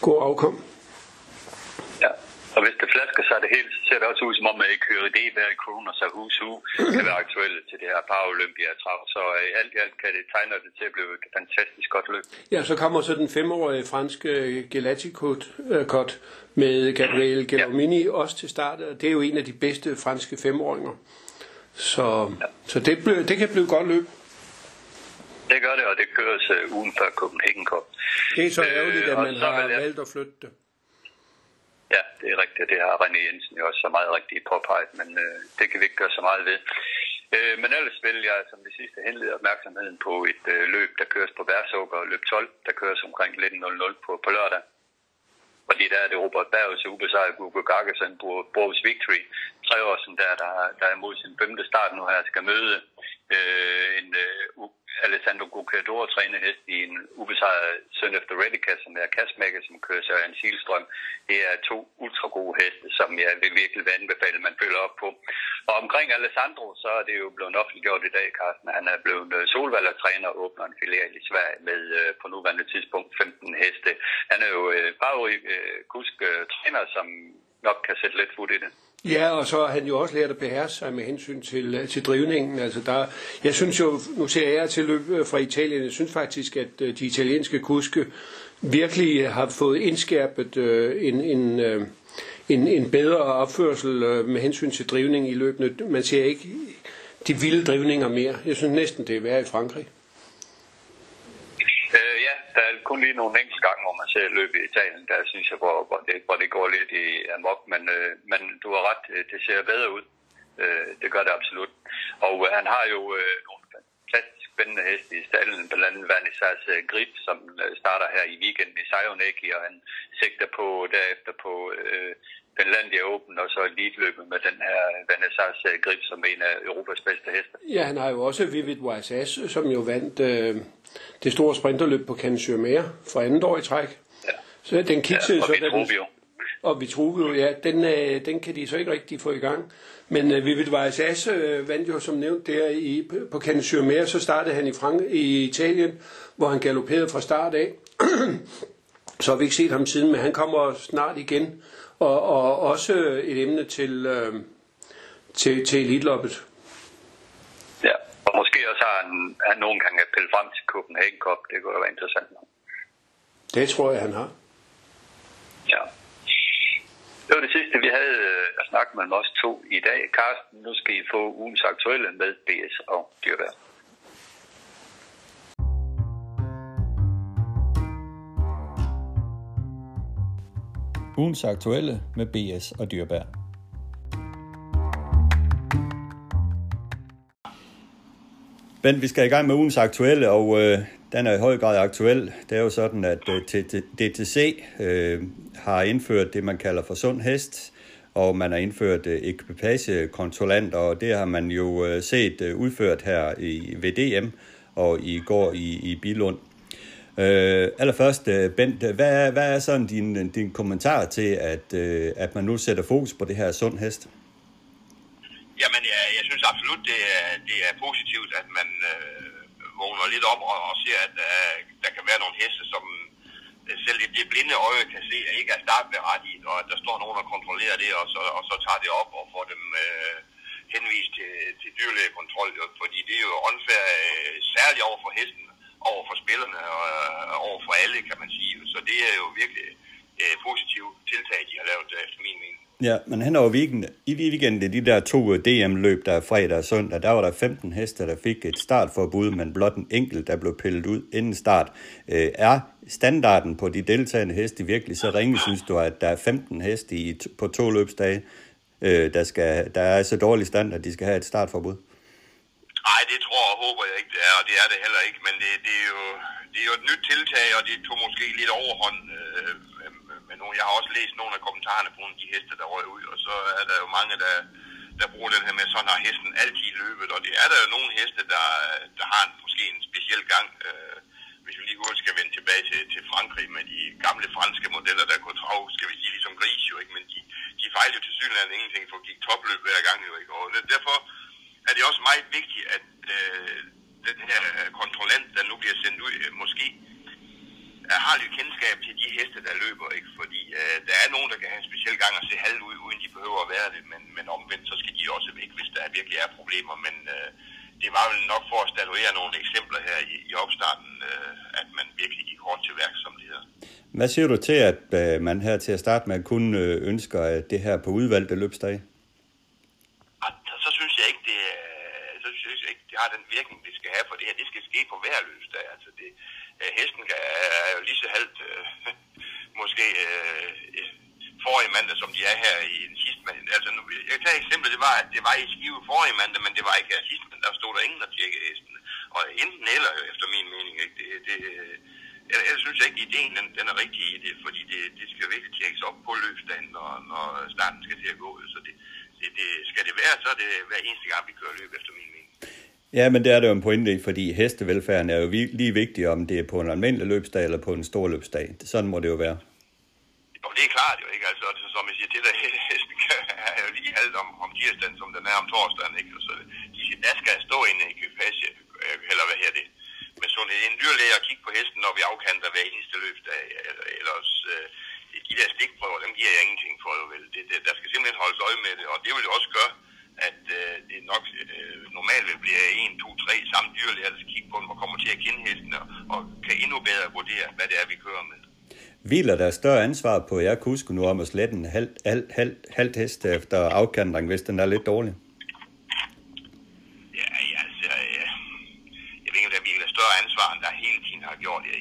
gode afkom. Og hvis det flasker sig det hele, så ser det også ud som om, at det hver kroner så hus hu kan være aktuelle til det her Paralympia-trav. Så i øh, alt i alt kan det tegne det til at blive et fantastisk godt løb. Ja, så kommer så den femårige franske Gelati-kort øh, med Gabriel Gelomini ja. også til start. Det er jo en af de bedste franske femåringer. Så, ja. så det, det kan blive godt løb. Det gør det, og det køres uh, ugen før Copenhagen Cup. Det er så ærgerligt, at man har valgt at flytte det. Ja, det er rigtigt. Det har René Jensen jo også så meget rigtigt påpeget, men øh, det kan vi ikke gøre så meget ved. Øh, men ellers vil jeg som det sidste henlede opmærksomheden på et øh, løb, der køres på Værsukker, løb 12, der køres omkring 19.00 på, på lørdag. Fordi der er det Robert Bergs ubesejret Google Gargason på Bros Victory. Treårsen, der, der, der er imod sin femte start nu her, skal møde øh, en øh, Alessandro Gucador træne hest i en ubesejret Søn efter Redica, som er kastmækker, som kører sig en Silstrøm. Det er to ultra gode heste, som jeg vil virkelig vil anbefale, man følger op på. Og omkring Alessandro, så er det jo blevet offentliggjort i dag, Carsten. Han er blevet øh, solvalgertræner og åbner en filial i Sverige med øh, på nuværende tidspunkt 15 heste. Han er jo øh, bare øh, kusk øh, træner, som nok kan sætte lidt fod i det. Ja, og så har han jo også lært at beherske sig med hensyn til, øh, til drivningen. Altså der, jeg synes jo, nu ser jeg til løb øh, fra Italien, jeg synes faktisk, at øh, de italienske kuske virkelig har fået indskærpet øh, en, en, øh, en, en bedre opførsel øh, med hensyn til drivning i løbende. Man ser ikke de vilde drivninger mere. Jeg synes næsten, det er værre i Frankrig kun lige nogle enkelte gange, hvor man ser løb i Italien, der synes jeg, hvor, hvor, det, hvor det går lidt i amok, men, øh, men du har ret, øh, det ser bedre ud. Øh, det gør det absolut. Og øh, han har jo øh, nogle fantastisk spændende heste i stallen, blandt andet Vernissage øh, Grip, som øh, starter her i weekenden i Sajoneki, og han sigter på derefter på øh, Finlandia Open, og så elite med den her øh, Grip som en af Europas bedste heste. Ja, han har jo også Vivid YSS, som jo vandt øh, det store sprinterløb på Cannes for andet år i træk. Ja. Så den kiksede ja, og så... Vitruvio. Og Vitruvio, ja, den, øh, den kan de så ikke rigtig få i gang. Men øh, Vivid Vaisas øh, vandt jo som nævnt der i, på Cannes så startede han i, Frank i Italien, hvor han galopperede fra start af. (clears throat) så har vi ikke set ham siden, men han kommer snart igen. Og, og også et emne til, øh, til, til elitloppet. Og måske også har han, han nogle gange appellet frem til Copenhagen Cup. Det kunne jo være interessant. Det tror jeg, han har. Ja. Det var det sidste, vi havde øh, at snakke med os to i dag. Carsten, nu skal I få ugens aktuelle med BS og dyrvær. Ugens aktuelle med BS og Dyrbær. Ben, vi skal i gang med ugens aktuelle, og øh, den er i høj grad aktuel. Det er jo sådan, at øh, DTC øh, har indført det, man kalder for sund hest, og man har indført øh, ekipagekontrollanter, og det har man jo øh, set øh, udført her i VDM og i går i, i Bilund. Øh, allerførst, øh, Bent, øh, hvad er, hvad er sådan din, øh, din kommentar til, at, øh, at man nu sætter fokus på det her sund hest? Jamen, jeg, jeg synes absolut, det er, det er positivt, at man øh, vågner lidt op og, og ser, at øh, der kan være nogle heste, som øh, selv det blinde øje kan se, at ikke er startberettiget, og at der står nogen og kontrollerer det, og så, og så tager det op og får dem øh, henvist til, til dyrlægekontrol, fordi det er jo åndfærdigt, øh, særligt over for hesten, over for spillerne og øh, over for alle, kan man sige. Så det er jo virkelig øh, positivt tiltag, de har lavet, øh, efter min mening. Ja, men hen over weekenden, i weekenden, de der to øh, DM-løb, der er fredag og søndag, der var der 15 heste, der fik et startforbud, men blot en enkelt, der blev pillet ud inden start. Øh, er standarden på de deltagende heste virkelig så ringe, synes du, at der er 15 heste i, på to løbsdage? øh, der, skal, der er så dårlig standard, at de skal have et startforbud? Nej, det tror og håber jeg ikke, det er, og det er det heller ikke, men det, det, er, jo, det er jo et nyt tiltag, og det tog måske lidt overhånd øh, men nogle. Jeg har også læst nogle af kommentarerne på nogle af de heste, der røg ud, og så er der jo mange, der, der bruger den her med, sådan har hesten altid løbet, og det er der jo nogle heste, der, der har en, måske en speciel gang. Øh, hvis vi lige hurtigt skal vende tilbage til, til Frankrig med de gamle franske modeller, der kunne trav, skal vi sige, ligesom gris jo, ikke? men de, de fejlede til synligheden ingenting, for gik topløb hver gang jo, ikke? og derfor er det også meget vigtigt, at øh, den her kontrollant, der nu bliver sendt ud, øh, måske øh, har lidt kendskab til de heste, der løber, ikke? fordi øh, der er nogen, der kan have en speciel gang at se halv ud, uden de behøver at være det, men, men omvendt, så skal de også væk, hvis der virkelig er problemer, men øh, det var vel nok for at statuere nogle eksempler her i, i opstarten, øh, at man virkelig gik hårdt til værk, som det hedder. Hvad siger du til, at øh, man her til at starte med kun øh, ønsker at det her på udvalgte løbsdage? Så synes jeg ikke, det, øh, så synes jeg ikke, det har den virkning, det skal have, for det her, det skal ske på hver løbsdag. Altså det, øh, hesten hesten er jo lige så halvt, øh, (laughs) måske øh, forrige mandag, som de er her i den sidste mandag. Altså, nu, jeg tager et eksempel, det var, at det var i Skive forrige mandag, men det var ikke her sidste mandag. Der stod der ingen, der tjekkede hesten. Og enten eller, efter min mening, ikke? Det, det, øh, jeg, jeg synes ikke, at ideen den, den er rigtig i det, fordi det, det skal virkelig tjekkes op på løbsdagen, når, når starten skal til at gå. Så det, det, det, skal det være, så er det hver eneste gang, vi kører løb, efter min mening. Ja, men det er det jo en pointe i, fordi hestevelfærden er jo lige vigtig, om det er på en almindelig løbsdag eller på en stor løbsdag. Sådan må det jo være. Jo, det er klart jo, ikke? Altså, det, som jeg siger til dig, (laughs) hesten er jo lige alt om, om tirsdagen, som den er om torsdagen, ikke? Så de der skal stå en ekvipage, eller hvad her det, med sådan en dyrlæge at kigge på hesten, når vi afkanter hver eneste løbsdag. Ellers, øh, de der stikprøver, dem giver jeg ingenting for, jo vel. Det, det, der skal simpelthen holdes øje med det, og det vil jo også gøre, at øh, det nok øh, normalt vil blive 1, 2, 3 samme dyrlæger, der skal kigge på dem og kommer til at kende hesten og, og kan endnu bedre vurdere, hvad det er, vi kører med. Hviler der større ansvar på jer kuske nu om at slette en halv, halv, halv, halv hest efter afkantring, hvis den er lidt dårlig? Ja, ja altså, ja. jeg ved ikke, om der hviler større ansvar, end der hele tiden har gjort. Jeg, jeg, jeg, jeg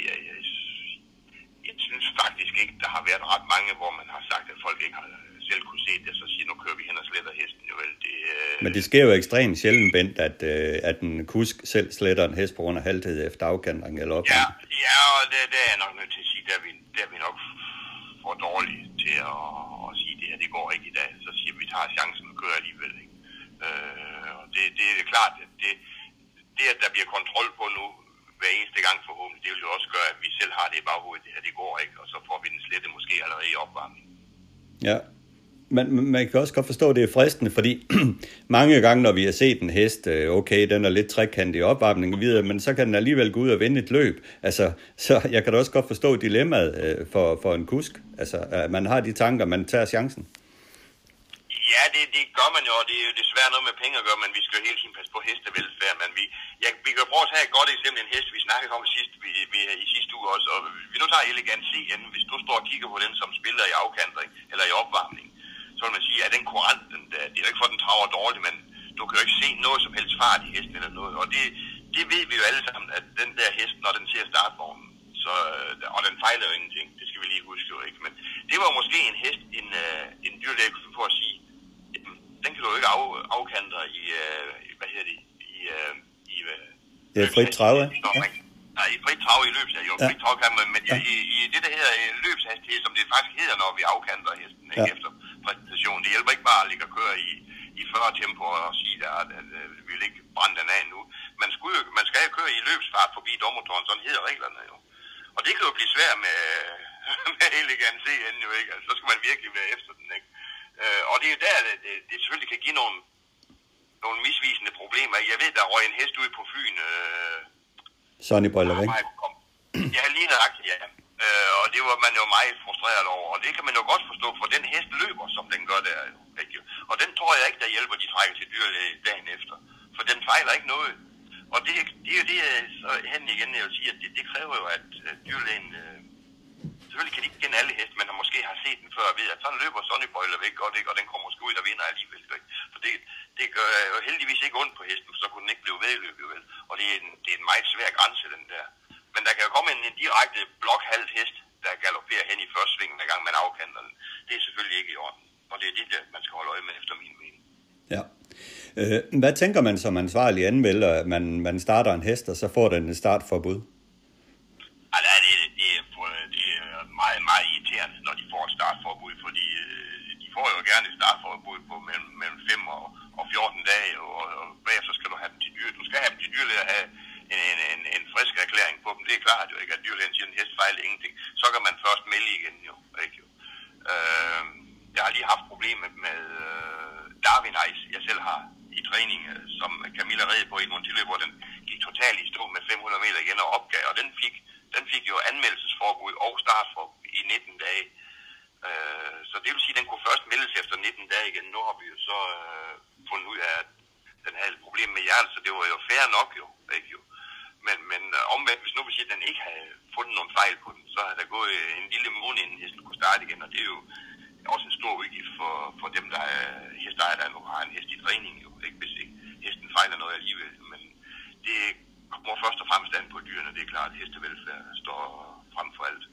der har været ret mange, hvor man har sagt, at folk ikke har selv kunne se det, så siger, nu kører vi hen og sletter hesten. Jo vel, det, øh... Men det sker jo ekstremt sjældent, Bent, at, øh, at en kusk selv sletter en hest på grund af halvtid efter afkantring eller op. Ja, ja og det, det er jeg nok nødt til at sige, der er vi, der er vi nok for dårlige til at, at sige, det her, det går ikke i dag. Så siger vi, vi tager chancen og kører alligevel. Ikke? Øh, og det, det er klart, at det, det, at der bliver kontrol på nu, hver eneste gang forhåbentlig, det vil jo også gøre, at vi selv har det i baghovedet, det her, det går ikke, og så får vi den slette måske allerede i opvarmning. Ja, man, man kan også godt forstå, at det er fristende, fordi (clears throat) mange gange, når vi har set en hest, øh, okay, den er lidt trekantig i opvarmning videre, men så kan den alligevel gå ud og vinde et løb. Altså, (laughs) så jeg kan da også godt forstå dilemmaet øh, for, for en kusk. Altså, man har de tanker, man tager chancen. Ja, det, det gør man jo, og det er jo desværre noget med penge at gøre, men vi skal jo hele tiden passe på hestevelfærd. Men vi, ja, vi kan prøve at tage et godt eksempel, en hest, vi snakkede om sidst, vi, vi, i sidste uge også. Og vi nu tager Elegant C, hvis du står og kigger på den, som spiller i afkantring eller i opvarmning, så vil man sige, at den kurant, den, det er ikke for, at den traver dårligt, men du kan jo ikke se noget som helst fart i hesten eller noget. Og det, det ved vi jo alle sammen, at den der hest, når den ser startvognen, så, øh, og den fejler jo ingenting, det skal vi lige huske jo ikke. Men det var måske en hest, en, øh, en dyrlæge kunne få at sige, den kan du jo ikke af, afkantre i, uh, hvad hedder det, i, uh, i uh, det er frit trave. Nej, i frit trave i løbs, jo, ja. frit trave kan man, men ja. i, i, det der hedder løbshastighed, som det faktisk hedder, når vi afkanter hesten, ikke ja. efter præsentation. Det hjælper ikke bare at ligge og køre i, i 40 tempo og sige, at, at, at, at vi vil ikke brænde den af nu. Man, skulle jo, man skal jo køre i løbsfart forbi dommertårn, sådan hedder reglerne jo. Og det kan jo blive svært med, (laughs) med elegant CN jo ikke. Altså, så skal man virkelig være efter den, ikke? Øh, og det er jo der, det, det, det selvfølgelig kan give nogle, nogle misvisende problemer. Jeg ved, der røg en hest ud på Fyn. Øh, Sonny Bollerik. Ja, lige nøjagtigt, ja. Øh, og det var man jo meget frustreret over, og det kan man jo godt forstå, for den hest løber, som den gør der. Ikke? Og den tror jeg ikke, der hjælper de trækker til dyrlæge dagen efter. For den fejler ikke noget. Og det, det er jo det, så hen igen, jeg vil sige, at det, det kræver jo, at dyrlægen... Øh, selvfølgelig kan de ikke kende alle heste, men har måske har set den før og ved, at sådan løber Sonny Bøjler væk, og, det, og den kommer måske ud og vinder alligevel. Ikke? For det, det gør jo heldigvis ikke ondt på hesten, så kunne den ikke blive vedløbet, vel? Og det er, en, det er en meget svær grænse, den der. Men der kan jo komme en, en direkte blokhalvt hest, der galopperer hen i første sving, hver gang man afkanter den. Det er selvfølgelig ikke i orden. Og det er det, der, man skal holde øje med, efter min mening. Ja. Øh, hvad tænker man som ansvarlig anmelder, at man, man starter en hest, og så får den et startforbud? Altså, det, meget, meget irriterende, når de får et startforbud, fordi øh, de får jo gerne et startforbud på mellem, mellem 5 og, og 14 dage, og, og bagefter skal du have dem til dyr. Du skal have dem til dyr have en, en, en, en frisk erklæring på dem. Det er klart jo ikke, at dyrlægen siger, at en hest fejler ingenting. Så kan man først melde igen jo. Ikke, jo. Øh, jeg har lige haft problemer med øh, Darwin Ice, jeg selv har i træning, øh, som Camilla red på i Montilø, hvor den gik totalt i stå med 500 meter igen og opgav, og den fik, den fik jo anmeldelsesforbud og startforbud i 19 dage. Øh, så det vil sige, at den kunne først meldes efter 19 dage igen. Nu har vi jo så øh, fundet ud af, at den havde et problem med hjertet, så det var jo fair nok jo. Ikke jo. Men, men øh, omvendt, hvis nu vi siger, at den ikke havde fundet nogen fejl på den, så havde der gået øh, en lille måned, inden hesten kunne starte igen, og det er jo også en stor udgift for, for dem, der er hestejere, der nu har en hest i træning, jo, ikke, hvis ikke hesten fejler noget alligevel. Men det kommer først og fremmest an på dyrene, det er klart, at hestevelfærd står frem for alt.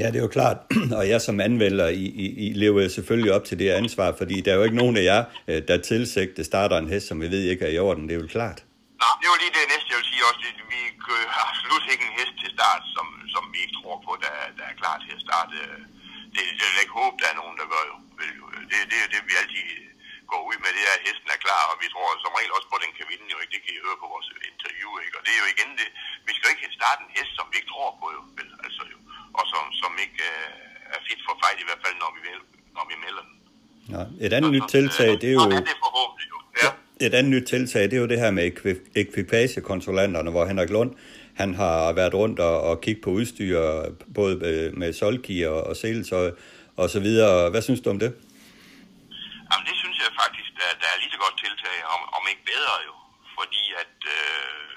Ja, det er jo klart, (clears throat) og jeg som anmelder, I, I, I lever selvfølgelig op til det ansvar, fordi der er jo ikke nogen af jer, øh, der tilsigter starter en hest, som vi ved ikke er i orden, det er jo klart. Nej, det er jo lige det næste, jeg vil sige også. Vi har absolut ikke en hest til start, som, som vi ikke tror på, der, der er klar til at starte. Det, det jeg ikke håbe, der er nogen, der gør jo. Det, det er det, vi altid går ud med, det er, at hesten er klar, og vi tror som regel også på, at den kan vinde jo ikke. Det kan I høre på vores interview, ikke? Og det er jo igen det, vi skal jo ikke starte en hest, som vi ikke tror på, jo. Vel, altså, jo. Og som, som ikke uh, er fit for fight, i hvert fald, når vi, når vi melder den. Ja, et andet nyt tiltag, det er jo... Det er forhåbentlig jo. Ja. Et andet nyt tiltag, det er jo det her med ekvipagekontrollanterne, hvor Henrik Lund, han har været rundt og, og kigget på udstyr, både med og, og seletøj og så videre. Hvad synes du om det? Jeg faktisk, der, der er lige så godt tiltag, om, om ikke bedre jo. Fordi at øh,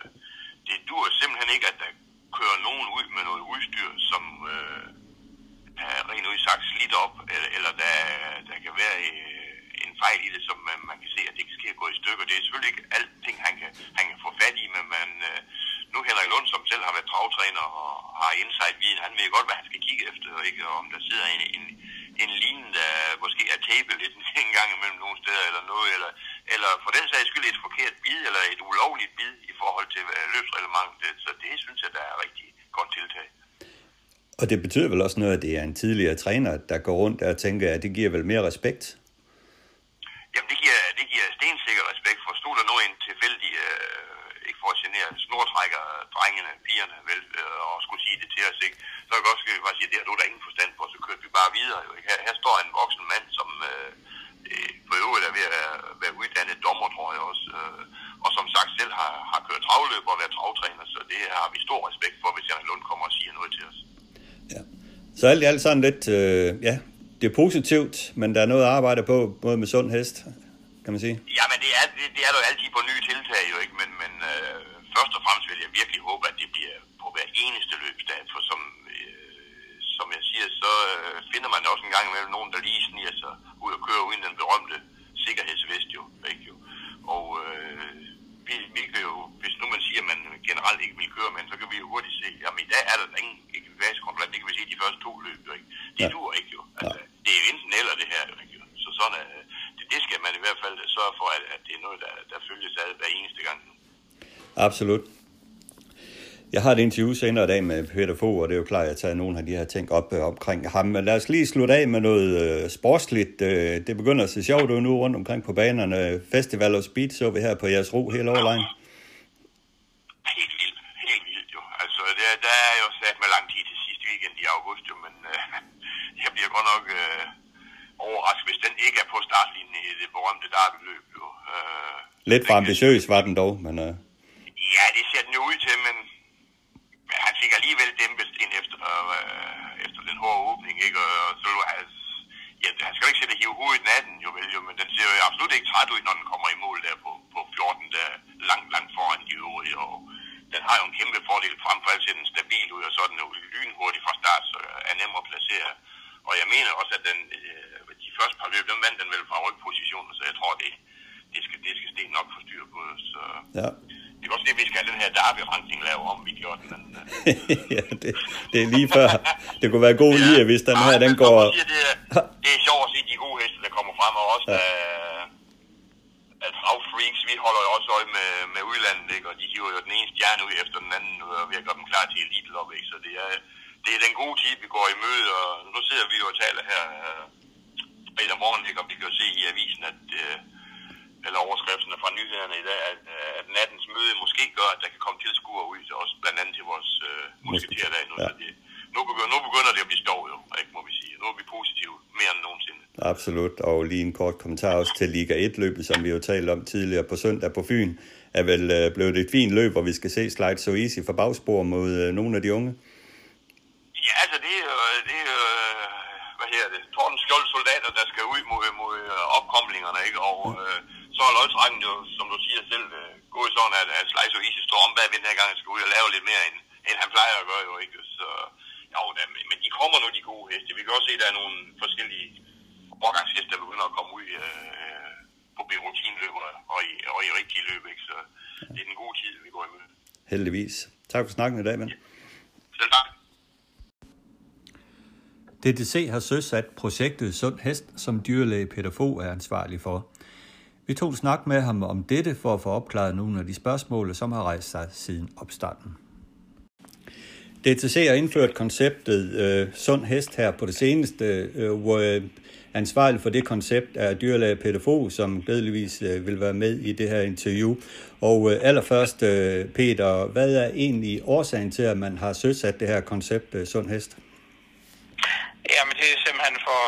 det dur simpelthen ikke, at der kører nogen ud med noget udstyr, som øh, er rent udsagt slidt op, eller, eller der, der kan være øh, en fejl i det, som man, man kan se, at det ikke ske gå i stykker. Det er selvfølgelig ikke alting, han kan, han kan få fat i, men man, øh, nu Henrik Lund, som selv har været travtræner og har insight-viden, han ved godt, hvad han skal kigge efter, ikke? Og om der sidder en, en, en linje, der måske er tabet lidt (laughs) en gang imellem nogle steder eller noget, eller, eller for den sags skyld et forkert bid, eller et ulovligt bid i forhold til uh, løbsreglementet. Så det synes jeg, der er rigtig godt tiltag. Og det betyder vel også noget, at det er en tidligere træner, der går rundt og tænker, at det giver vel mere respekt? Jamen, det giver, det giver stensikker respekt, for stod der nu en tilfældig, øh, ikke for at genere, snortrækker drengene, pigerne, vel, øh, og skulle sige det til os, ikke? så kan jeg godt bare sige, det har du der ingen forstand på, så kører vi bare videre. Jo, ikke? Her, her står en voksen mand, som øh, øh, på øvrigt er ved at være, være uddannet dommer, tror jeg også, øh, og som sagt selv har, har kørt travløb og været travtræner, så det har vi stor respekt for, hvis Jan Lund kommer og siger noget til os. Ja. Så alt i alt sådan lidt, øh, ja, det er positivt, men der er noget at arbejde på, både med sund hest, kan man sige. Ja, men det er, det, det er der jo altid på nye tiltag, jo ikke, men, men øh, først og fremmest vil jeg virkelig håbe, at det bliver på hver eneste løbsdag, for som, øh, som jeg siger, så øh, finder man også en gang imellem nogen, der lige sniger sig ud og kører uden den berømte sikkerhedsvest jo, ikke jo. Og øh, vi, vi kan jo, hvis nu man siger, at man generelt ikke vil køre med, så kan vi jo hurtigt se, jamen i dag er der ingen ekvipagekontroller, det kan vi se de første to løb, jo ikke. Det ja. duer ikke jo. Altså, ja. Det er jo enten eller det her, jo ikke jo. Så sådan er, det, skal man i hvert fald sørge for, at, at det er noget, der, der følges ad hver eneste gang. Absolut. Jeg har et interview senere i dag med Peter Fogh, og det er jo klart, at jeg tager nogle af de her ting op øh, omkring ham. Men lad os lige slutte af med noget øh, sportsligt. Øh, det begynder at se sjovt ud nu rundt omkring på banerne. Festival og Speed så vi her på jeres ro hele overlejen. Helt vildt, helt vildt jo. Altså, der, der er jo sat med lang tid til sidste weekend i august jo, men øh, (laughs) jeg bliver godt nok øh, overrasket, hvis den ikke er på startlinjen i det berømte derby-løb jo. Øh, Lidt for ambitiøs var den dog, men... Øh... Ja, det ser den jo ud til, men men han fik alligevel dæmpet ind efter, øh, efter den hårde åbning, ikke? Og så han, ja, han skal jo ikke sætte at hive hovedet i natten, jo vel, jo, men den ser jo absolut ikke træt ud, når den kommer i mål der på, på 14, der langt, langt foran de øvrige, og den har jo en kæmpe fordel frem for alt ser den stabil ud, og så er den jo lynhurtig fra start, så er nem at placere. Og jeg mener også, at den, øh, første par løb, den vandt den vel fra rygpositionen, så jeg tror, det, det skal, det skal Sten nok få styr på. Så ja. det er også det, vi skal have den her derby-rensning lave om, vi gjorde den. Men, (laughs) ja, det, det, er lige før. Det kunne være god lige, hvis den her, den går... Det er, det er sjovt at se de gode heste frem, og også ja. at, at Freaks, vi holder jo også øje med, med udlandet, ikke? og de hiver jo den ene stjerne ud efter den anden, og vi har gøre dem klar til elite så det er, det er den gode tid, vi går i møde, og nu sidder vi jo og taler her øh, fredag morgen, ikke? og vi kan jo se i avisen, at øh, eller overskrifterne fra nyhederne i dag, at, at nattens møde måske gør, at der kan komme tilskuere ud os, blandt andet til vores øh, musketerdag nu. Ja. Så det, nu, begynder, nu begynder det at blive sjovt jo, ikke, må vi sige. Nu er vi positive mere end nogensinde. Absolut, og lige en kort kommentar også til Liga 1-løbet, som vi jo talte om tidligere på søndag på Fyn, er vel øh, blevet et fint løb, hvor vi skal se Slide So Easy for bagspor mod øh, nogle af de unge. Ja, altså det er jo, det er, hvad her det, Torden Skjold soldater, der skal ud mod, mod øh, opkomlingerne, ikke? Og øh, så er løgtrækken jo, som du siger selv, øh, gået sådan, at, at Slice og Easy står om bag den her gang, skal ud og lave lidt mere, end, end han plejer at gøre jo, ikke? Så, jo, da, men de kommer nu, de gode heste. Vi kan også se, at der er nogle forskellige overgangsheste, der begynder at komme ud øh, på rutinløb og i, og i rigtige løb, ikke? Så det er den gode tid, vi går i møde. Heldigvis. Tak for snakken i dag, men. Selv tak. DTC har søsat projektet Sund Hest, som dyrlæge Peter Fogh er ansvarlig for. Vi tog en snak med ham om dette for at få opklaret nogle af de spørgsmål, som har rejst sig siden opstarten. DTC har indført konceptet øh, Sund Hest her på det seneste, øh, hvor øh, ansvarlig for det koncept er dyrlæge Peter Fogh, som glædeligvis øh, vil være med i det her interview. Og øh, allerførst, øh, Peter, hvad er egentlig årsagen til, at man har søsat det her koncept øh, Sund Hest? Jamen det er simpelthen for,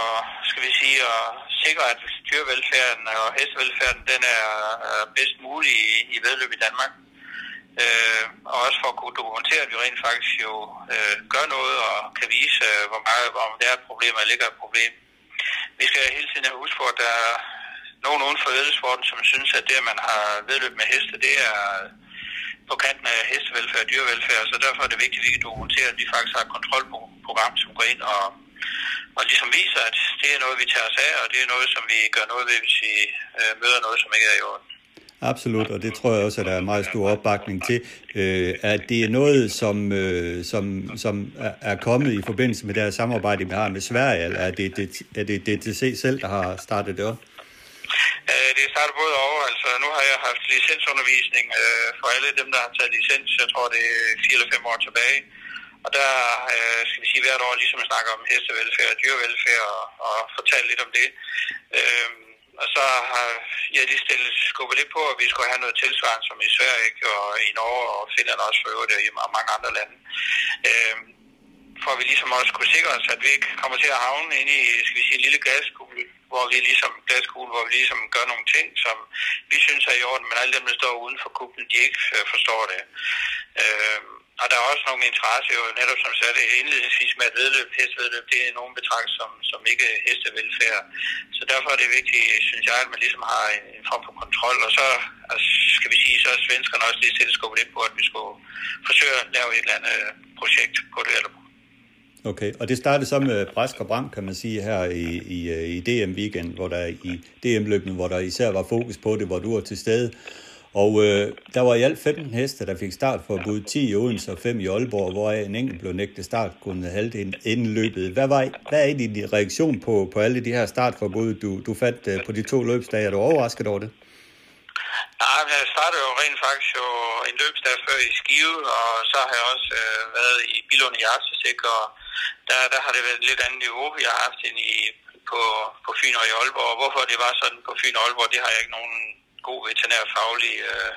skal vi sige, at sikre, at dyrevelfærden og hestevelfærden den er bedst mulig i, i vedløb i Danmark. Øh, og også for at kunne dokumentere, at vi rent faktisk jo øh, gør noget og kan vise, øh, hvor meget, om der er et problem eller ligger et problem. Vi skal hele tiden huske på, at der er nogen uden for vedløbssporten, som synes, at det, at man har vedløb med heste, det er på kanten af hestevelfærd og dyrevelfærd, så derfor er det vigtigt, at vi kan dokumentere, at vi faktisk har et kontrolprogram, som går ind og og ligesom viser, at det er noget, vi tager os af, og det er noget, som vi gør noget ved, hvis vi øh, møder noget, som ikke er i orden. Absolut, og det tror jeg også, at der er meget stor opbakning til. Øh, at det er noget, som, øh, som, som er kommet i forbindelse med det her samarbejde, vi har med Sverige, eller er det, det, er det DTC selv, der har startet det op? Øh, det starter både over. Altså, nu har jeg haft licensundervisning øh, for alle dem, der har taget licens. Jeg tror, det er fire eller fem år tilbage. Og der øh, skal vi sige hvert år ligesom jeg snakker om hestevelfærd og dyrevelfærd og, og fortælle lidt om det. Øh, og så har jeg lige stillet skubbet lidt på, at vi skulle have noget tilsvarende som i Sverige og i Norge og Finland også for øvrigt og mange andre lande. Øh, for at vi ligesom også kunne sikre os, at vi ikke kommer til at havne inde i, skal vi sige, en lille glaskugle, hvor vi ligesom, glaskugle, hvor vi ligesom gør nogle ting, som vi synes er i orden, men alle dem, der står uden for kuglen, de ikke øh, forstår det. Øh, og der er også nogle interesse jo netop som sagde det indledningsvis med at vedløb, hestevedløb, det er nogen betragt som, som ikke hestevelfærd. Så derfor er det vigtigt, synes jeg, at man ligesom har en, en form for kontrol. Og så altså, skal vi sige, så er svenskerne også lige til skubbet lidt på, at vi skulle forsøge at lave et eller andet øh, projekt på det, eller Okay, og det startede så med Brask og Bram, kan man sige, her i, i, øh, i DM-weekend, hvor der i DM-løbene, hvor der især var fokus på det, hvor du var til stede. Og øh, der var i alt 15 heste, der fik startforbud, 10 i Odense og 5 i Aalborg, hvor en enkelt blev nægtet start kun halvdelen inden løbet. Hvad, var, hvad er egentlig din reaktion på, på alle de her startforbud, du, du fandt øh, på de to løbsdage? Er du overrasket over det? Nej, jeg startede jo rent faktisk jo en løbsdag før i Skive, og så har jeg også øh, været i Bilund i Arsesik, og der, der har det været et lidt andet niveau, jeg har haft ind i, på, på Fyn og i Aalborg. Og hvorfor det var sådan på Fyn og Aalborg, det har jeg ikke nogen god veterinærfaglig øh,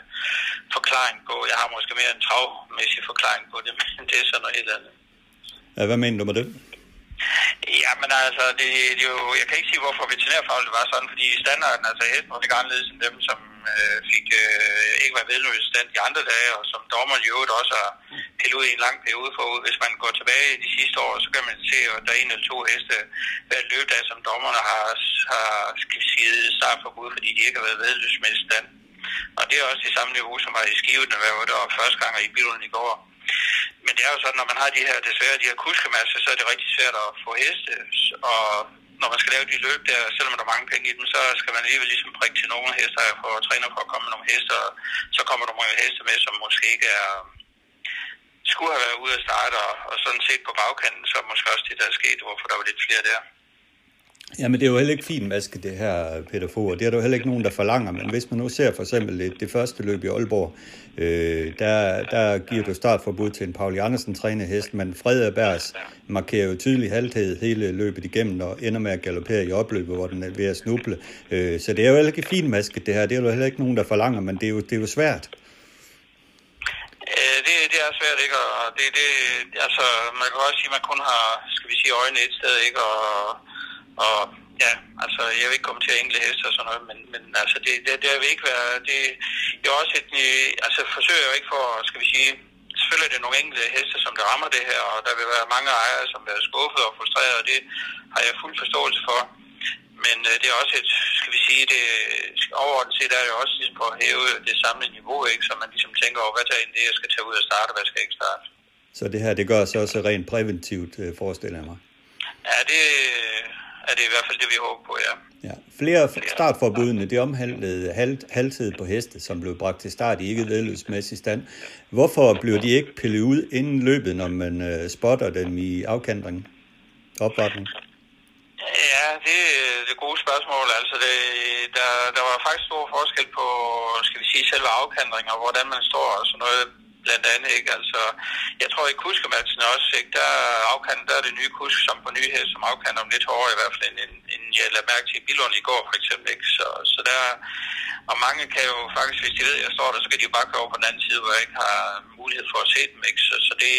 forklaring på. Jeg har måske mere en travmæssig forklaring på det, (laughs) men det er sådan noget helt andet. Ja, hvad mener du med det? Ja, men altså, det, det jo, jeg kan ikke sige, hvorfor veterinærfagligt var sådan, fordi standarden, altså hesten var ikke anderledes end dem, som øh, fik øh, ikke været vedløbsstand de andre dage, og som dommer i øvrigt også har pillet ud i en lang periode forud. Hvis man går tilbage i de sidste år, så kan man se, at der er en eller to heste hver løbdag, som dommerne har, har skal vi for startforbud, fordi de ikke har været vedløbsmæssigt stand. Og det er også det samme niveau, som var i Skive, der var første gang i bilen i går. Men det er jo sådan, når man har de her, desværre de her kuskemasser, så er det rigtig svært at få heste. Og når man skal lave de løb der, selvom der er mange penge i dem, så skal man alligevel ligesom prikke til nogle hester for få træner for at komme med nogle hester. Så kommer der nogle heste med, som måske ikke er, skulle have været ude at starte, og, og sådan set på bagkanten, så måske også det, der er sket, hvorfor der var lidt flere der. Jamen, det er jo heller ikke fint maske, det her, Peter Fogh. Det er der jo heller ikke nogen, der forlanger. Men hvis man nu ser for eksempel det, det første løb i Aalborg, øh, der, der giver du startforbud til en Pauli Andersen trænet hest, men Frederbergs markerer jo tydelig halvhed hele løbet igennem og ender med at galopere i opløbet, hvor den er ved at snuble. Øh, så det er jo heller ikke fint maske, det her. Det er jo heller ikke nogen, der forlanger, men det er jo, det er jo svært. Øh, det, det er svært, ikke? Og det, det, altså, man kan også sige, at man kun har, skal vi sige, øjne et sted, ikke? Og, og ja, altså, jeg vil ikke kommentere enkelte heste og sådan noget, men, men altså, det, det, det vil ikke være, det, det er også et, altså, forsøger jeg ikke for, skal vi sige, selvfølgelig er det nogle enkelte heste, som der rammer det her, og der vil være mange ejere, som være skuffet og frustreret, og det har jeg fuld forståelse for. Men øh, det er også et, skal vi sige, det, overordnet set er det også ligesom på at hæve det samlede niveau, ikke? så man ligesom tænker over, hvad tager ind det, jeg skal tage ud og starte, hvad skal jeg ikke starte. Så det her, det gør så også rent præventivt, øh, forestiller jeg mig? Ja, det er det i hvert fald det, vi håber på, ja. Ja. Flere startforbudene, det omhandlede halv, halvtid på heste, som blev bragt til start i ikke vedløbsmæssig stand. Hvorfor blev de ikke pillet ud inden løbet, når man uh, spotter dem i afkantringen? Opvartning? Ja, det er det gode spørgsmål. Altså, det, der, der var faktisk stor forskel på, skal vi sige, selve afkantringen og hvordan man står og sådan noget blandt andet, ikke? Altså, jeg tror i kuskematchen også, ikke? Der, afkant, der er det nye kusk, som på nyhed, som afkanter om lidt hårdere i hvert fald, end, end jeg lader mærke til i Bilund i går, for eksempel, ikke? Så, så der, og mange kan jo faktisk, hvis de ved, at jeg står der, så kan de jo bare køre over på den anden side, hvor jeg ikke har mulighed for at se dem, ikke? Så, så det,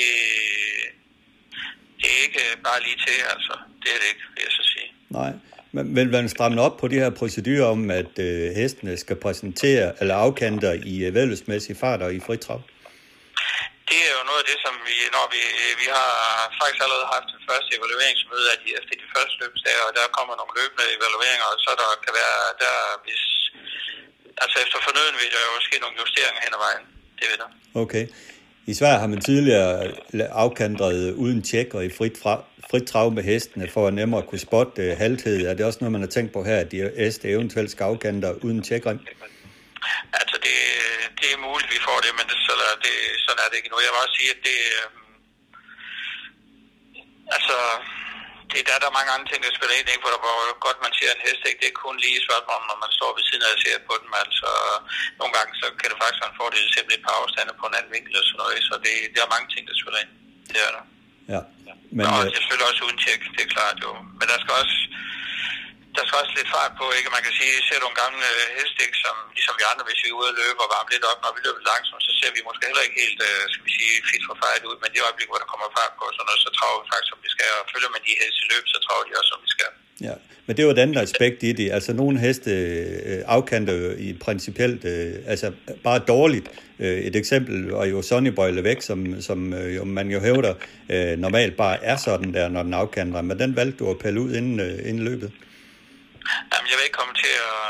det er ikke bare lige til, altså. Det er det ikke, vil jeg så sige. Nej. Men vil man stramme op på de her procedurer om, at øh, hestene skal præsentere eller afkanter i øh, vedløbsmæssige fart og i fritrav? Det er jo noget af det, som vi, når vi, øh, vi har faktisk allerede haft det første evalueringsmøde af de, efter de første løbsdage, og der kommer nogle løbende evalueringer, og så der kan være, der hvis, altså efter fornøden vil der jo ske nogle justeringer hen ad vejen. Det ved der. Okay. I Sverige har man tidligere øh, afkandret øh, uden tjek og i frit, fra, frit trav med hestene for at nemmere kunne spotte halthed. Er det også noget, man har tænkt på her, at de heste eventuelt skal afkandre uden tjekring? Altså, det, det er muligt, vi får det, men det, så, det, sådan er det ikke nu. Jeg vil også sige, at det... Øh, altså, det, der, der er mange andre ting, der spiller ind, ikke? hvor der hvor godt man ser en hest, ikke? det er kun lige et spørgsmål, når man står ved siden af og ser på den. Altså, nogle gange så kan det faktisk være en fordel at se lidt på afstande på en anden vinkel og sådan noget, så det, det er mange ting, der spiller ind. Det er der. Ja. Men, og øh, selvfølgelig også uden tjek, det er klart jo. Men der skal også, først lidt fart på, ikke? Man kan sige, ser du en gammel øh, hest, ikke? Som, ligesom vi andre, hvis vi er ude og løbe og varme lidt op, når vi løber langsomt, så ser vi måske heller ikke helt, øh, skal vi sige, fit for fight ud. Men det øjeblik, hvor der kommer fart på, sådan noget, så traver vi faktisk, som vi skal. Og følger man de heste i løb, så traver de også, som vi skal. Ja, men det er jo et andet aspekt i det. Altså, nogle heste øh, afkanter jo i principielt, øh, altså bare dårligt. Øh, et eksempel var jo Sonny Boyle væk, som, som øh, jo, man jo hævder øh, normalt bare er sådan der, når den afkanter. Men den valgte du at pille ud inden, øh, inden løbet. Jamen, jeg vil ikke komme til at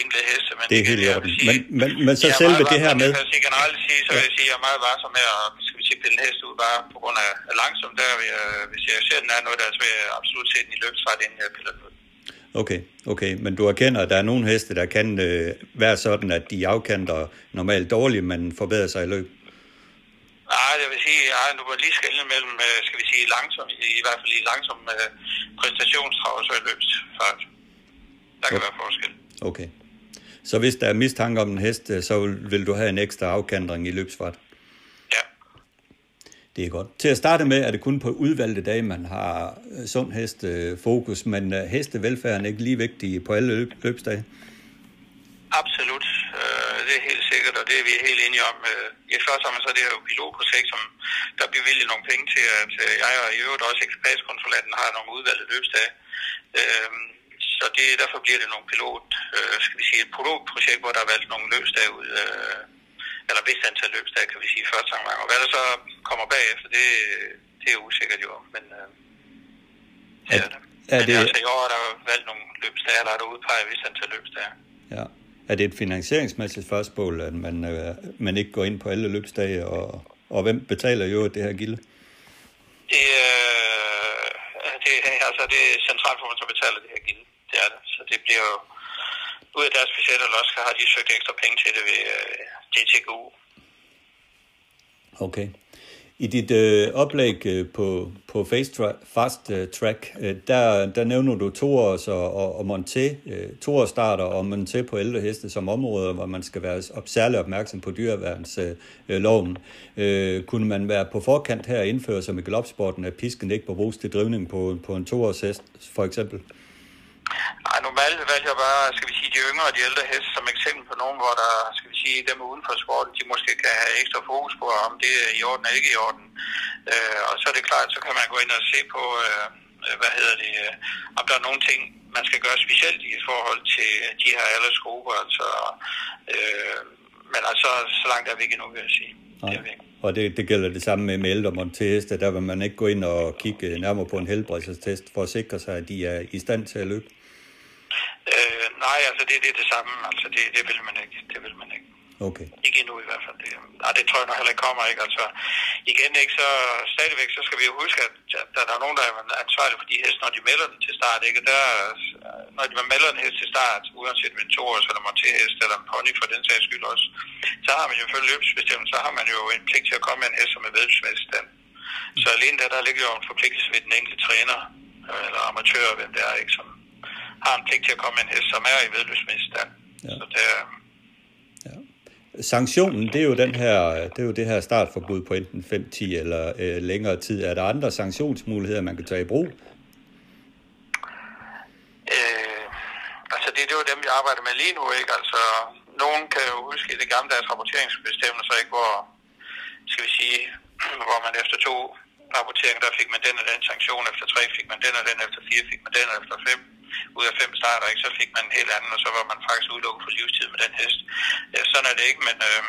enkelte heste, men Det er helt i orden. sige- Men, men, men så selve det her med... Jeg kan sige generelt sige, så vil jeg sige, at jeg er meget varsom med at skal vi sige, pille en hest ud bare på grund af langsomt. Der, vil jeg, hvis jeg ser, at den er noget, der så vil jeg absolut se den i løbsret, inden jeg piller den ud. Okay, okay, men du erkender, at der er nogle heste, der kan øh, være sådan, at de afkanter normalt dårligt, men forbedrer sig i løb. Nej, jeg vil sige, at du må lige skelne mellem, øh, skal vi sige, langsom, i, i hvert fald i langsom øh, præstationstrav og så i løbsfart. Der kan Okay. være forskel. Okay. Så hvis der er mistanke om en hest, øh, så vil du have en ekstra afkantring i løbsfart. Ja. Det er godt. Til at starte med er det kun på udvalgte dage, man har øh, sund hest øh, fokus, men hestevelfærden er ikke lige vigtig på alle løb, løbsdage. Absolut. Det er helt sikkert, og det er vi helt enige om. Øh, I første omgang så er det her jo pilotprojekt, som der bliver bevilget nogle penge til, at jeg og i øvrigt også ekspeditionskonsulenten har nogle udvalgte løbsdage. Så det, derfor bliver det nogle pilot, øh, skal vi sige, et pilotprojekt, hvor der er valgt nogle løbsdage ud, øh, eller vist antal løbsdage, kan vi sige, første gang. Og hvad der så kommer bagefter, det, det er usikkert jo, men øh, det er det. er Men det- altså i år er der valgt nogle løbsdage, eller er der udpeget et vist antal løbsdage. Ja. Er det et finansieringsmæssigt spørgsmål, at man, øh, man ikke går ind på alle løbsdage, og, og hvem betaler jo det her gilde? Det, øh, (laughs) det, altså, det er mig, som betaler det her gilde. Det er det. Så det bliver jo ud af deres budget, eller også har de søgt ekstra penge til det ved øh, DTGU. Okay. I dit øh, oplæg øh, på, på Fast, tra- Fast uh, Track, øh, der, der nævner du Tours og, og, og Monté, øh, Tours starter og Monté på ældre heste som områder, hvor man skal være op, særlig opmærksom på dyreværnsloven. Øh, øh, øh, kunne man være på forkant her og indføre som i galopsporten, at pisken ikke må bruges til drivning på, på en Tours hest, for eksempel? Nej, normalt vælger jeg bare, skal vi sige, de yngre og de ældre heste som eksempel på nogen, hvor der, skal vi sige, dem uden for sporten, de måske kan have ekstra fokus på, om det er i orden eller ikke i orden. Øh, og så er det klart, så kan man gå ind og se på, øh, hvad hedder det, øh, om der er nogle ting, man skal gøre specielt i forhold til de her aldersgrupper. Altså, øh, men altså, så langt er vi ikke endnu, vil jeg sige. Nej. Det og det, det gælder det samme med, med ældre monteste. Der vil man ikke gå ind og kigge nærmere på en helbredstest for at sikre sig, at de er i stand til at løbe. Øh, nej, altså det, det er det samme. Altså det, det vil man ikke. Det vil man ikke. Okay. Ikke endnu i hvert fald. Det, nej, det tror jeg nok heller ikke kommer. Ikke? Altså, igen, ikke, så stadigvæk, så skal vi jo huske, at der, der er nogen, der er ansvarlige for de heste, når de melder den til start. Ikke? Der, når de melder en hest til start, uanset med en toårs eller monterhest eller en pony for den sags skyld også, så har man jo følge løbsbestemmelser, så har man jo en pligt til at komme med en hest, som er vedløbsmæssig stand. Så alene der, der ligger jo en forpligtelse ved den enkelte træner, eller amatør, hvem det er, ikke, som, har en pligt til at komme med en hest, som er i stand. Ja. Så det er, ja. Sanktionen, det er jo den her, det er jo det her startforbud på enten 5, 10 eller øh, længere tid. Er der andre sanktionsmuligheder, man kan tage i brug? Øh, altså det, det er jo dem, vi arbejder med lige nu, ikke? Altså, nogen kan jo huske det gamle deres rapporteringsbestemmelser, ikke? Hvor, skal vi sige, (clears throat) hvor man efter to rapporteringer, der fik man den og den sanktion, efter tre fik man den og den, efter fire fik man den, og efter fem ud af fem starter, ikke, så fik man en helt anden, og så var man faktisk udelukket for livstid med den hest. Ja, sådan er det ikke, men øh,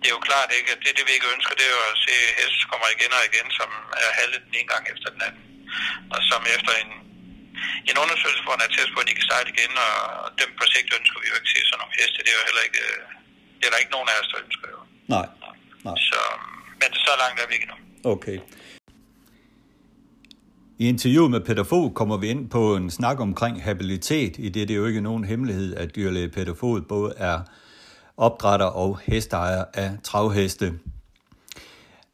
det er jo klart ikke, at det, det vi ikke ønsker, det er jo at se, hest kommer igen og igen, som er halvet den ene gang efter den anden. Og som efter en, en undersøgelse får en attest på, at de kan starte igen, og dem på sigt ønsker vi jo ikke se sådan nogle heste. Det er jo heller ikke, det er der ikke nogen af os, der ønsker jo. Nej. Nej. Så, men så langt er vi ikke nu. Okay. I interviewet med Peter Fogh kommer vi ind på en snak omkring habilitet, i det det er jo ikke nogen hemmelighed, at dyrlæge Peter Fogh både er opdrætter og hesteejer af travheste.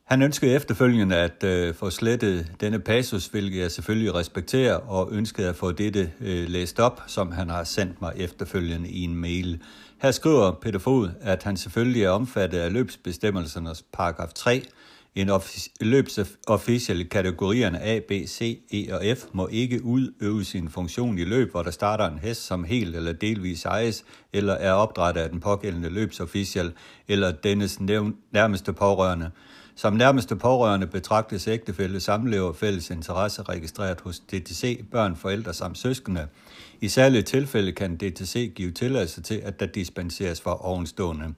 Han ønskede efterfølgende at øh, få slettet denne passus, hvilket jeg selvfølgelig respekterer, og ønskede at få dette øh, læst op, som han har sendt mig efterfølgende i en mail. Her skriver Peter Fod, at han selvfølgelig er omfattet af løbsbestemmelsernes paragraf 3, en løbsofficial kategorierne A, B, C, E og F må ikke udøve sin funktion i løb, hvor der starter en hest, som helt eller delvis ejes, eller er opdrettet af den pågældende løbsofficial, eller dennes nærmeste pårørende. Som nærmeste pårørende betragtes ægtefælde, samlever, fælles interesse registreret hos DTC, børn, forældre samt søskende. I særlige tilfælde kan DTC give tilladelse til, at der dispenseres for ovenstående.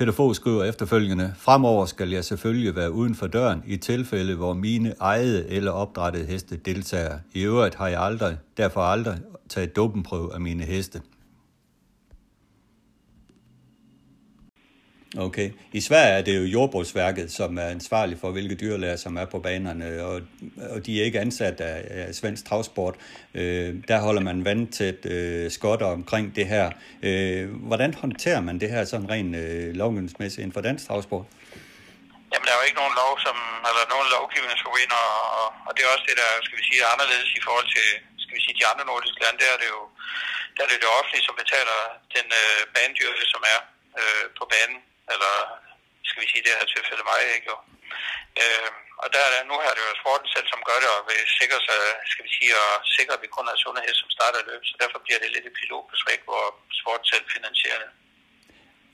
Peter Fogh skriver efterfølgende, fremover skal jeg selvfølgelig være uden for døren i tilfælde, hvor mine ejede eller opdrættede heste deltager. I øvrigt har jeg aldrig, derfor aldrig taget dopenprøve af mine heste. Okay. I Sverige er det jo Jordbrugsværket, som er ansvarlig for, hvilke dyrlæger, som er på banerne, og, og de er ikke ansat af, af svensk travsport. Øh, der holder man vandtæt øh, skotter omkring det her. Øh, hvordan håndterer man det her sådan rent øh, lovgivningsmæssigt inden for dansk travsport? Jamen, der er jo ikke nogen lov, som, eller nogen lovgivning, som gå ind, og, og det er også det, der skal vi sige, er anderledes i forhold til skal vi sige, de andre nordiske lande. Der er det jo der er det, det offentlige, som betaler den øh, banedyr, som er øh, på banen eller skal vi sige det her tilfælde mig, ikke jo. Øh, og der, nu har det jo sporten selv, som gør det, og vil sikre sig, skal vi sige, og sikre, at vi kun har sundhed, som starter løb, så derfor bliver det lidt et pilotbesvæk, hvor sporten selv finansierer det.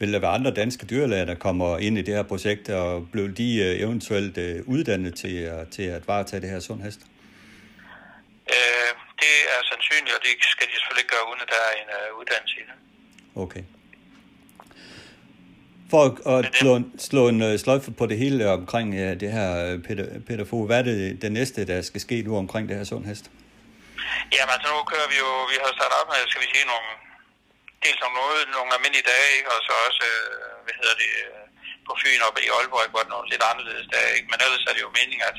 Vil der være andre danske dyrlæger, der kommer ind i det her projekt, og blev de øh, eventuelt øh, uddannet til, til at varetage det her sundhest? Øh, det er sandsynligt, og det skal de selvfølgelig ikke gøre, uden at der er en uh, uddannelse i det. Okay. For at, at slå, en, slå en uh, sløjfe på det hele omkring uh, det her, uh, Peter, Peter Fogh, hvad er det, det næste, der skal ske nu omkring det her sundhest? Jamen altså nu kører vi jo, vi har startet op med, skal vi sige, nogle, dels nogle, noget, nogle almindelige dage, ikke? og så også, uh, hvad hedder det, på Fyn og i Aalborg, hvor det nogle lidt anderledes dage, ikke? men ellers er det jo meningen, at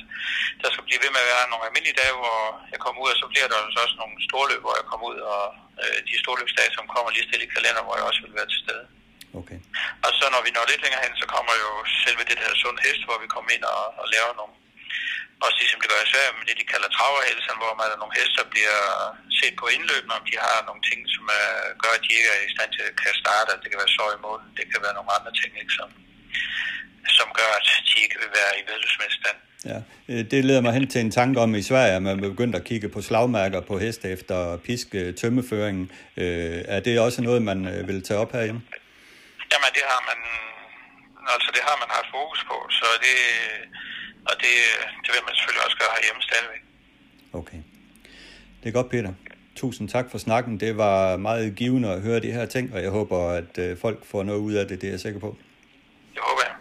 der skal blive ved med at være nogle almindelige dage, hvor jeg kommer ud, og så bliver der også nogle storløb, hvor jeg kommer ud, og øh, de storløbsdage, som kommer lige stille i kalender, hvor jeg også vil være til stede. Okay. Og så når vi når lidt længere hen, så kommer jo selve det der sund hest, hvor vi kommer ind og, og laver nogle, også ligesom det gør i Sverige, med det de kalder traverhelsen, hvor man er nogle heste, der bliver set på indløbene, om de har nogle ting, som er, gør, at de ikke er i stand til at kan starte. Det kan være så i målen, det kan være nogle andre ting, ikke, som, som gør, at de ikke vil være i vedløbsmæssig stand. Ja, øh, det leder mig hen til en tanke om i Sverige, at man begyndt at kigge på slagmærker på heste efter pisk tømmeføringen. Øh, er det også noget, man vil tage op herhjemme? Jamen, det har man, altså det har man haft fokus på, så det, og det, det vil man selvfølgelig også gøre herhjemme stadigvæk. Okay. Det er godt, Peter. Tusind tak for snakken. Det var meget givende at høre de her ting, og jeg håber, at folk får noget ud af det, det er jeg sikker på. Det håber jeg.